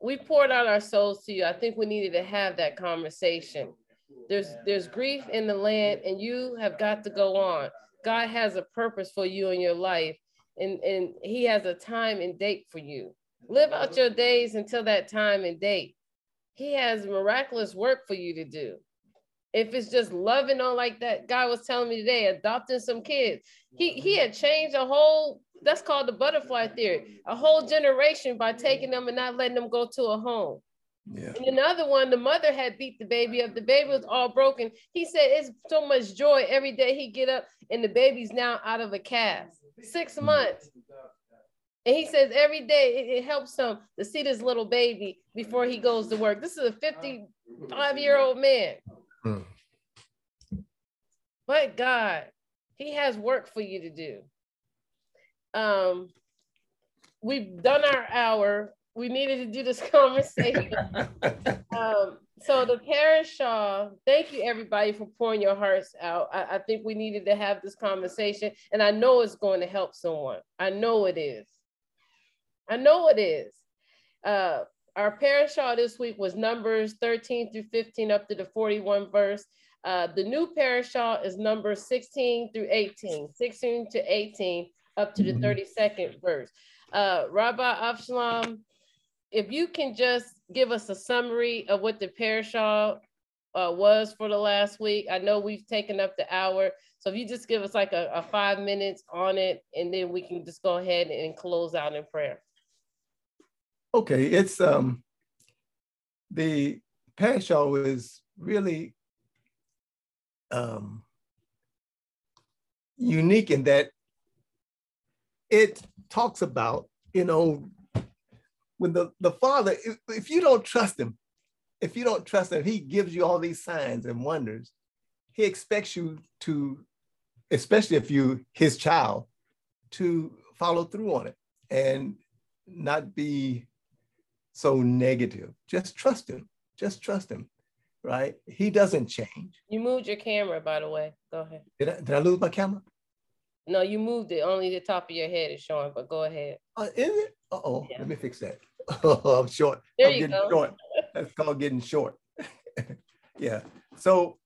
Speaker 1: we poured out our souls to you. I think we needed to have that conversation. There's there's grief in the land, and you have got to go on. God has a purpose for you in your life, and, and He has a time and date for you. Live out your days until that time and date. He has miraculous work for you to do. If it's just loving on like that guy was telling me today, adopting some kids, he he had changed a whole. That's called the butterfly theory. A whole generation by taking them and not letting them go to a home.
Speaker 5: Yeah.
Speaker 1: And another one, the mother had beat the baby up. The baby was all broken. He said it's so much joy every day he get up and the baby's now out of a cast. Six months. And he says every day it, it helps him to see this little baby before he goes to work. This is a 55 year old man.
Speaker 5: Mm.
Speaker 1: But God, he has work for you to do. Um, we've done our hour. We needed to do this conversation. Um, so the parsha, uh, thank you everybody for pouring your hearts out. I, I think we needed to have this conversation, and I know it's going to help someone. I know it is. I know it is. Uh, our parsha this week was Numbers 13 through 15 up to the 41 verse. Uh, the new parsha is number 16 through 18, 16 to 18 up to the
Speaker 5: Mhm.
Speaker 1: 32nd verse. Uh, Rabbi Avshalom, if you can just give us a summary of what the parashah uh, was for the last week. I know we've taken up the hour. So if you just give us like a, a five minutes on it, and then we can just go ahead and close out in prayer.
Speaker 5: Okay, it's um the parashah is really um unique in that it talks about, you know, when the, the father, if, if you don't trust him, if you don't trust him, he gives you all these signs and wonders. He expects you to, especially if you his child, to follow through on it and not be so negative. Just trust him. Just trust him. Right? He doesn't change.
Speaker 1: You moved your camera, by the way. Go ahead.
Speaker 5: Did I, did I lose my camera?
Speaker 1: No, you moved it. Only the top of your head is showing, but go ahead.
Speaker 5: Uh, is it? Uh oh. Yeah. Let me fix that. I'm short.
Speaker 1: There
Speaker 5: I'm
Speaker 1: you
Speaker 5: getting
Speaker 1: go.
Speaker 5: short. That's called getting short. yeah. So,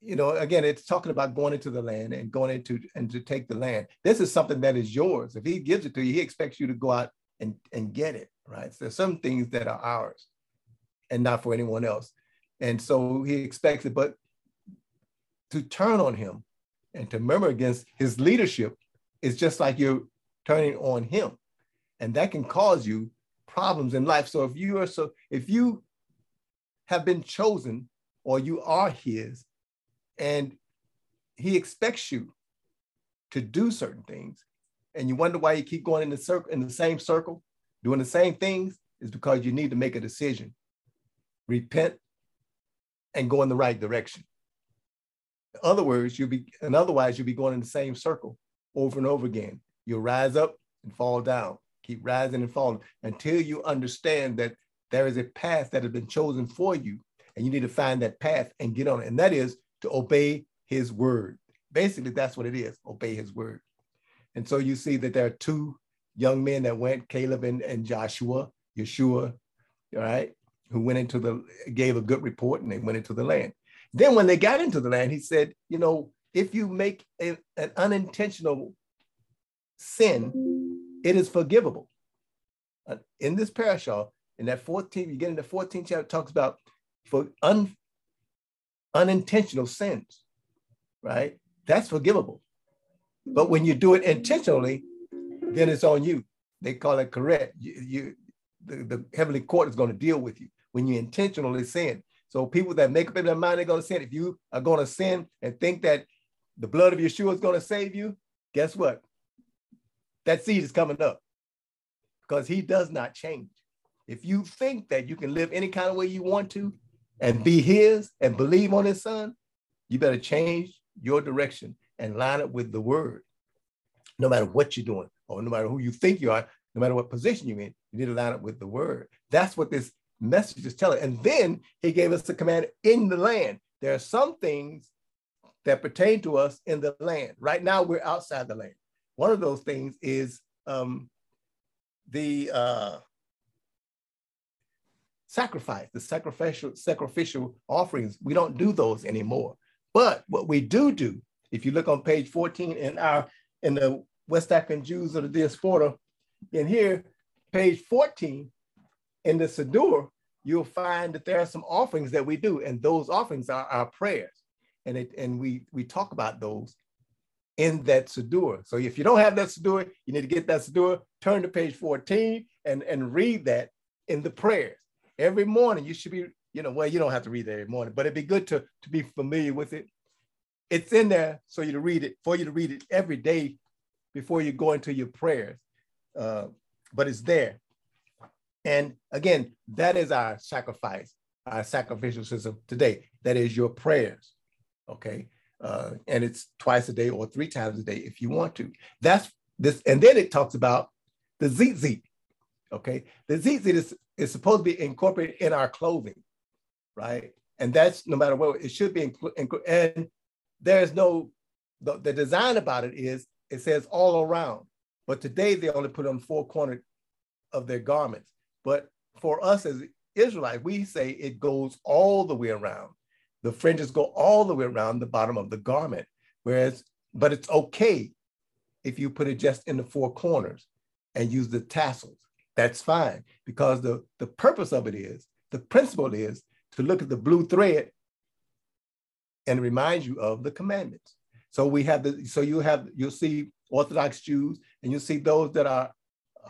Speaker 5: you know, again, it's talking about going into the land and going into and to take the land. This is something that is yours. If he gives it to you, he expects you to go out and, and get it, right? So there's some things that are ours and not for anyone else. And so he expects it, but to turn on him and to murmur against his leadership is just like you're turning on him. And that can cause you problems in life. So if you are so if you have been chosen or you are his and he expects you to do certain things and you wonder why you keep going in the circle in the same circle doing the same things is because you need to make a decision. Repent and go in the right direction. In other words you'll be and otherwise you'll be going in the same circle over and over again. You'll rise up and fall down keep rising and falling until you understand that there is a path that has been chosen for you and you need to find that path and get on it and that is to obey his word. Basically that's what it is obey his word. And so you see that there are two young men that went caleb and, and joshua yeshua all right who went into the gave a good report and they went into the land. Then when they got into the land he said you know if you make a, an unintentional sin it is forgivable. Uh, in this parashah, in that 14, you get in the 14th chapter, talks about for un, unintentional sins, right? That's forgivable. But when you do it intentionally, then it's on you. They call it correct. You, you the, the heavenly court is going to deal with you when you intentionally sin. So people that make up in their mind they're going to sin, if you are going to sin and think that the blood of Yeshua is going to save you, guess what? That seed is coming up because he does not change. If you think that you can live any kind of way you want to and be his and believe on his son, you better change your direction and line up with the word. No matter what you're doing, or no matter who you think you are, no matter what position you're in, you need to line up with the word. That's what this message is telling. And then he gave us the command in the land. There are some things that pertain to us in the land. Right now, we're outside the land. One of those things is um, the uh, sacrifice, the sacrificial sacrificial offerings. We don't do those anymore. But what we do do, if you look on page 14 in our in the West African Jews of the diaspora, in here, page 14, in the Siddur, you'll find that there are some offerings that we do, and those offerings are our prayers. And it and we we talk about those in that Siddur. So if you don't have that Siddur, you need to get that Siddur, turn to page 14 and, and read that in the prayers. Every morning you should be, you know, well, you don't have to read that every morning, but it'd be good to, to be familiar with it. It's in there so you to read it, for you to read it every day before you go into your prayers. Uh, but it's there. And again, that is our sacrifice, our sacrificial system today. That is your prayers. Okay uh, and it's twice a day or three times a day if you want to. That's this, and then it talks about the tzitzit. Okay, the tzitzit is, is supposed to be incorporated in our clothing, right? And that's no matter what it should be. And there's no the, the design about it is it says all around, but today they only put on four corners of their garments. But for us as Israelites, we say it goes all the way around the fringes go all the way around the bottom of the garment. Whereas, but it's okay if you put it just in the four corners and use the tassels. That's fine because the, the purpose of it is, the principle is to look at the blue thread and remind you of the commandments. So we have the, so you have, you'll see Orthodox Jews and you'll see those that are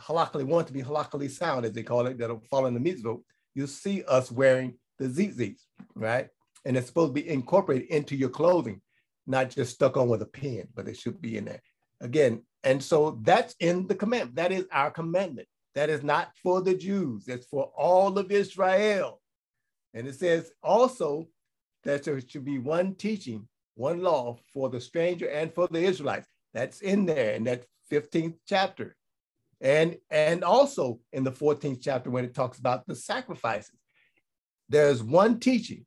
Speaker 5: halakhically want to be halakhically sound, as they call it, that'll fall in the mitzvot, you see us wearing the tzitzits, right? And it's supposed to be incorporated into your clothing, not just stuck on with a pin, but it should be in there. Again, and so that's in the commandment. That is our commandment. That is not for the Jews, it's for all of Israel. And it says also that there should be one teaching, one law for the stranger and for the Israelites. That's in there in that 15th chapter. And, and also in the 14th chapter when it talks about the sacrifices. There's one teaching.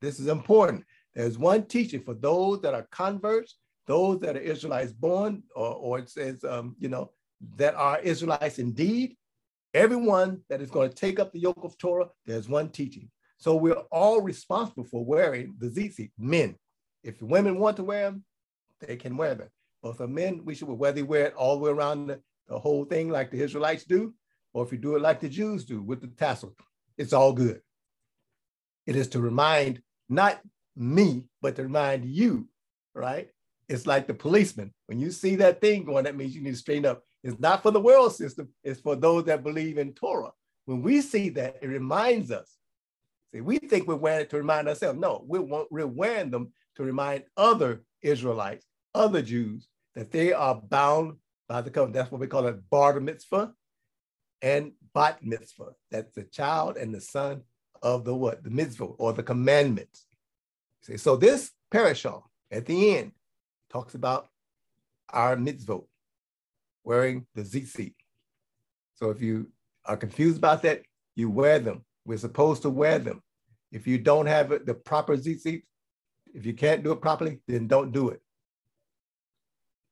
Speaker 5: This is important. There's one teaching for those that are converts, those that are Israelites born, or, or it says, um, you know, that are Israelites indeed. Everyone that is going to take up the yoke of Torah, there's one teaching. So we're all responsible for wearing the tzitzit, men. If women want to wear them, they can wear them. But for men, we should whether they wear it all the way around the, the whole thing like the Israelites do, or if you do it like the Jews do with the tassel, it's all good. It is to remind not me, but to remind you, right? It's like the policeman. When you see that thing going, that means you need to straighten up. It's not for the world system, it's for those that believe in Torah. When we see that, it reminds us See, we think we're wearing it to remind ourselves. No, we're, we're wearing them to remind other Israelites, other Jews, that they are bound by the covenant. That's what we call it bar mitzvah and bat mitzvah. That's the child and the son of the what? The mitzvah or the commandments. See, so this parashah at the end talks about our mitzvah, wearing the tzitzit. So if you are confused about that, you wear them we're supposed to wear them. If you don't have the proper tzitzit, if you can't do it properly, then don't do it.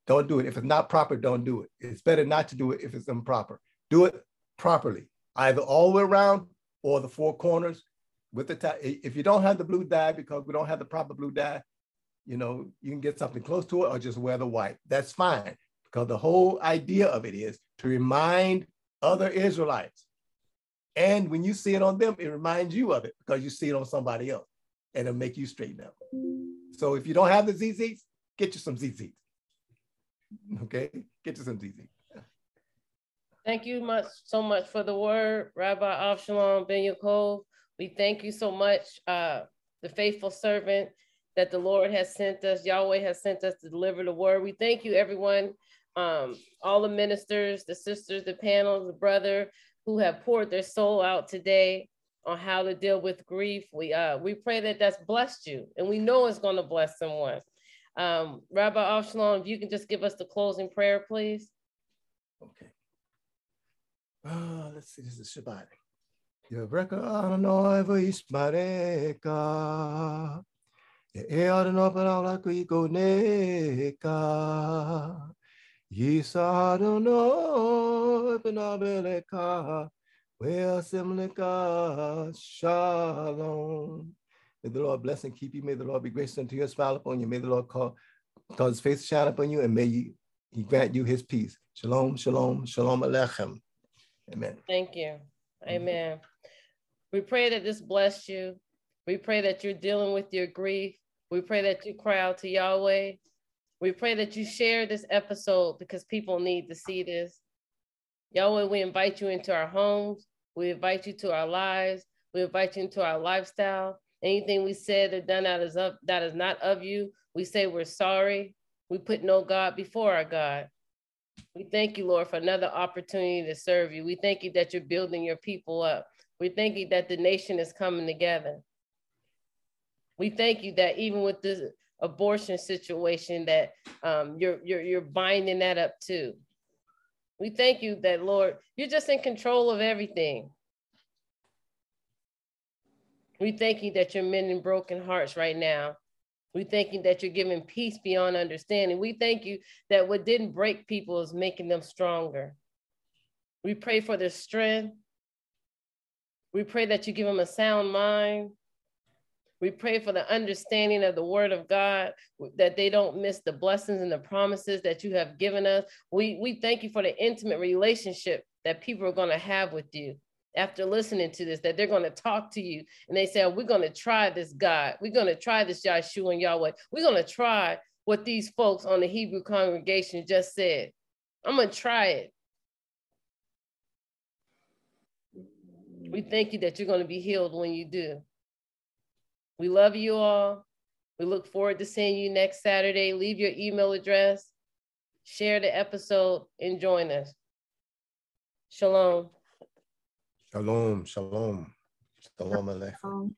Speaker 5: Don't do it. If it's not proper, don't do it. It's better not to do it if it's improper. Do it properly, either all the way around or the four corners with the tie. If you don't have the blue dye because we don't have the proper blue dye, you know, you can get something close to it or just wear the white. That's fine because the whole idea of it is to remind other Israelites and when you see it on them, it reminds you of it because you see it on somebody else and it'll make you straighten up. So if you don't have the ZZs, get you some ZZs. Okay, get you some tzitzits.
Speaker 1: Thank you much so much for the word, Rabbi Avshalom Ben Yaakov. We thank you so much, uh, the faithful servant that the Lord has sent us. Yahweh has sent us to deliver the word. We thank you, everyone, um, all the ministers, the sisters, the panels, the brother, who have poured their soul out today on how to deal with grief. We uh we pray that that's blessed you, and we know it's going to bless someone. Um, Rabbi Avshalom, if you can just give us the closing prayer, please.
Speaker 5: Okay. Uh, let's see. This is Shabbat. Yevreka Adonai v'yishmareka. Ye'e Adonai b'na'olak v'yikoneka. Yisadono Benabeleka, where Simlika Shalom. May the Lord bless and keep you. May the Lord be gracious unto you, smile upon you. May the Lord call, cause his face to shine upon you, and may he grant you his peace. Shalom, shalom, shalom alechem. Amen.
Speaker 1: Thank you. Amen. We pray that this bless you. We pray that you're dealing with your grief. We pray that you cry out to Yahweh. We pray that you share this episode because people need to see this. Yahweh, we invite you into our homes. We invite you to our lives. We invite you into our lifestyle. Anything we said or done that is up that is not of you, we say we're sorry. We put no God before our God. We thank you, Lord, for another opportunity to serve you. We thank you that you're building your people up. We thank you that the nation is coming together. We thank you that even with this abortion situation that um, you're, you're, you're binding that up too. We thank you that, Lord, you're just in control of everything. We thank you that you're mending broken hearts right now. We thank you that you're giving peace beyond understanding. We thank you that what didn't break people is making them stronger. We pray for their strength. We pray that you give them a sound mind. We pray for the understanding of the word of God, that they don't miss the blessings and the promises that you have given us. We, we thank you for the intimate relationship that people are going to have with you after listening to this, that they're going to talk to you and they say, oh, We're going to try this God. We're going to try this Yahshua and Yahweh. We're going to try what these folks on the Hebrew congregation just said. I'm going to try it. We thank you that you're going to be healed when you do. We love you all. We look forward to seeing you next Saturday. Leave your email address, share the episode, and join us. Shalom.
Speaker 5: Shalom, shalom. Shalom Aleichem.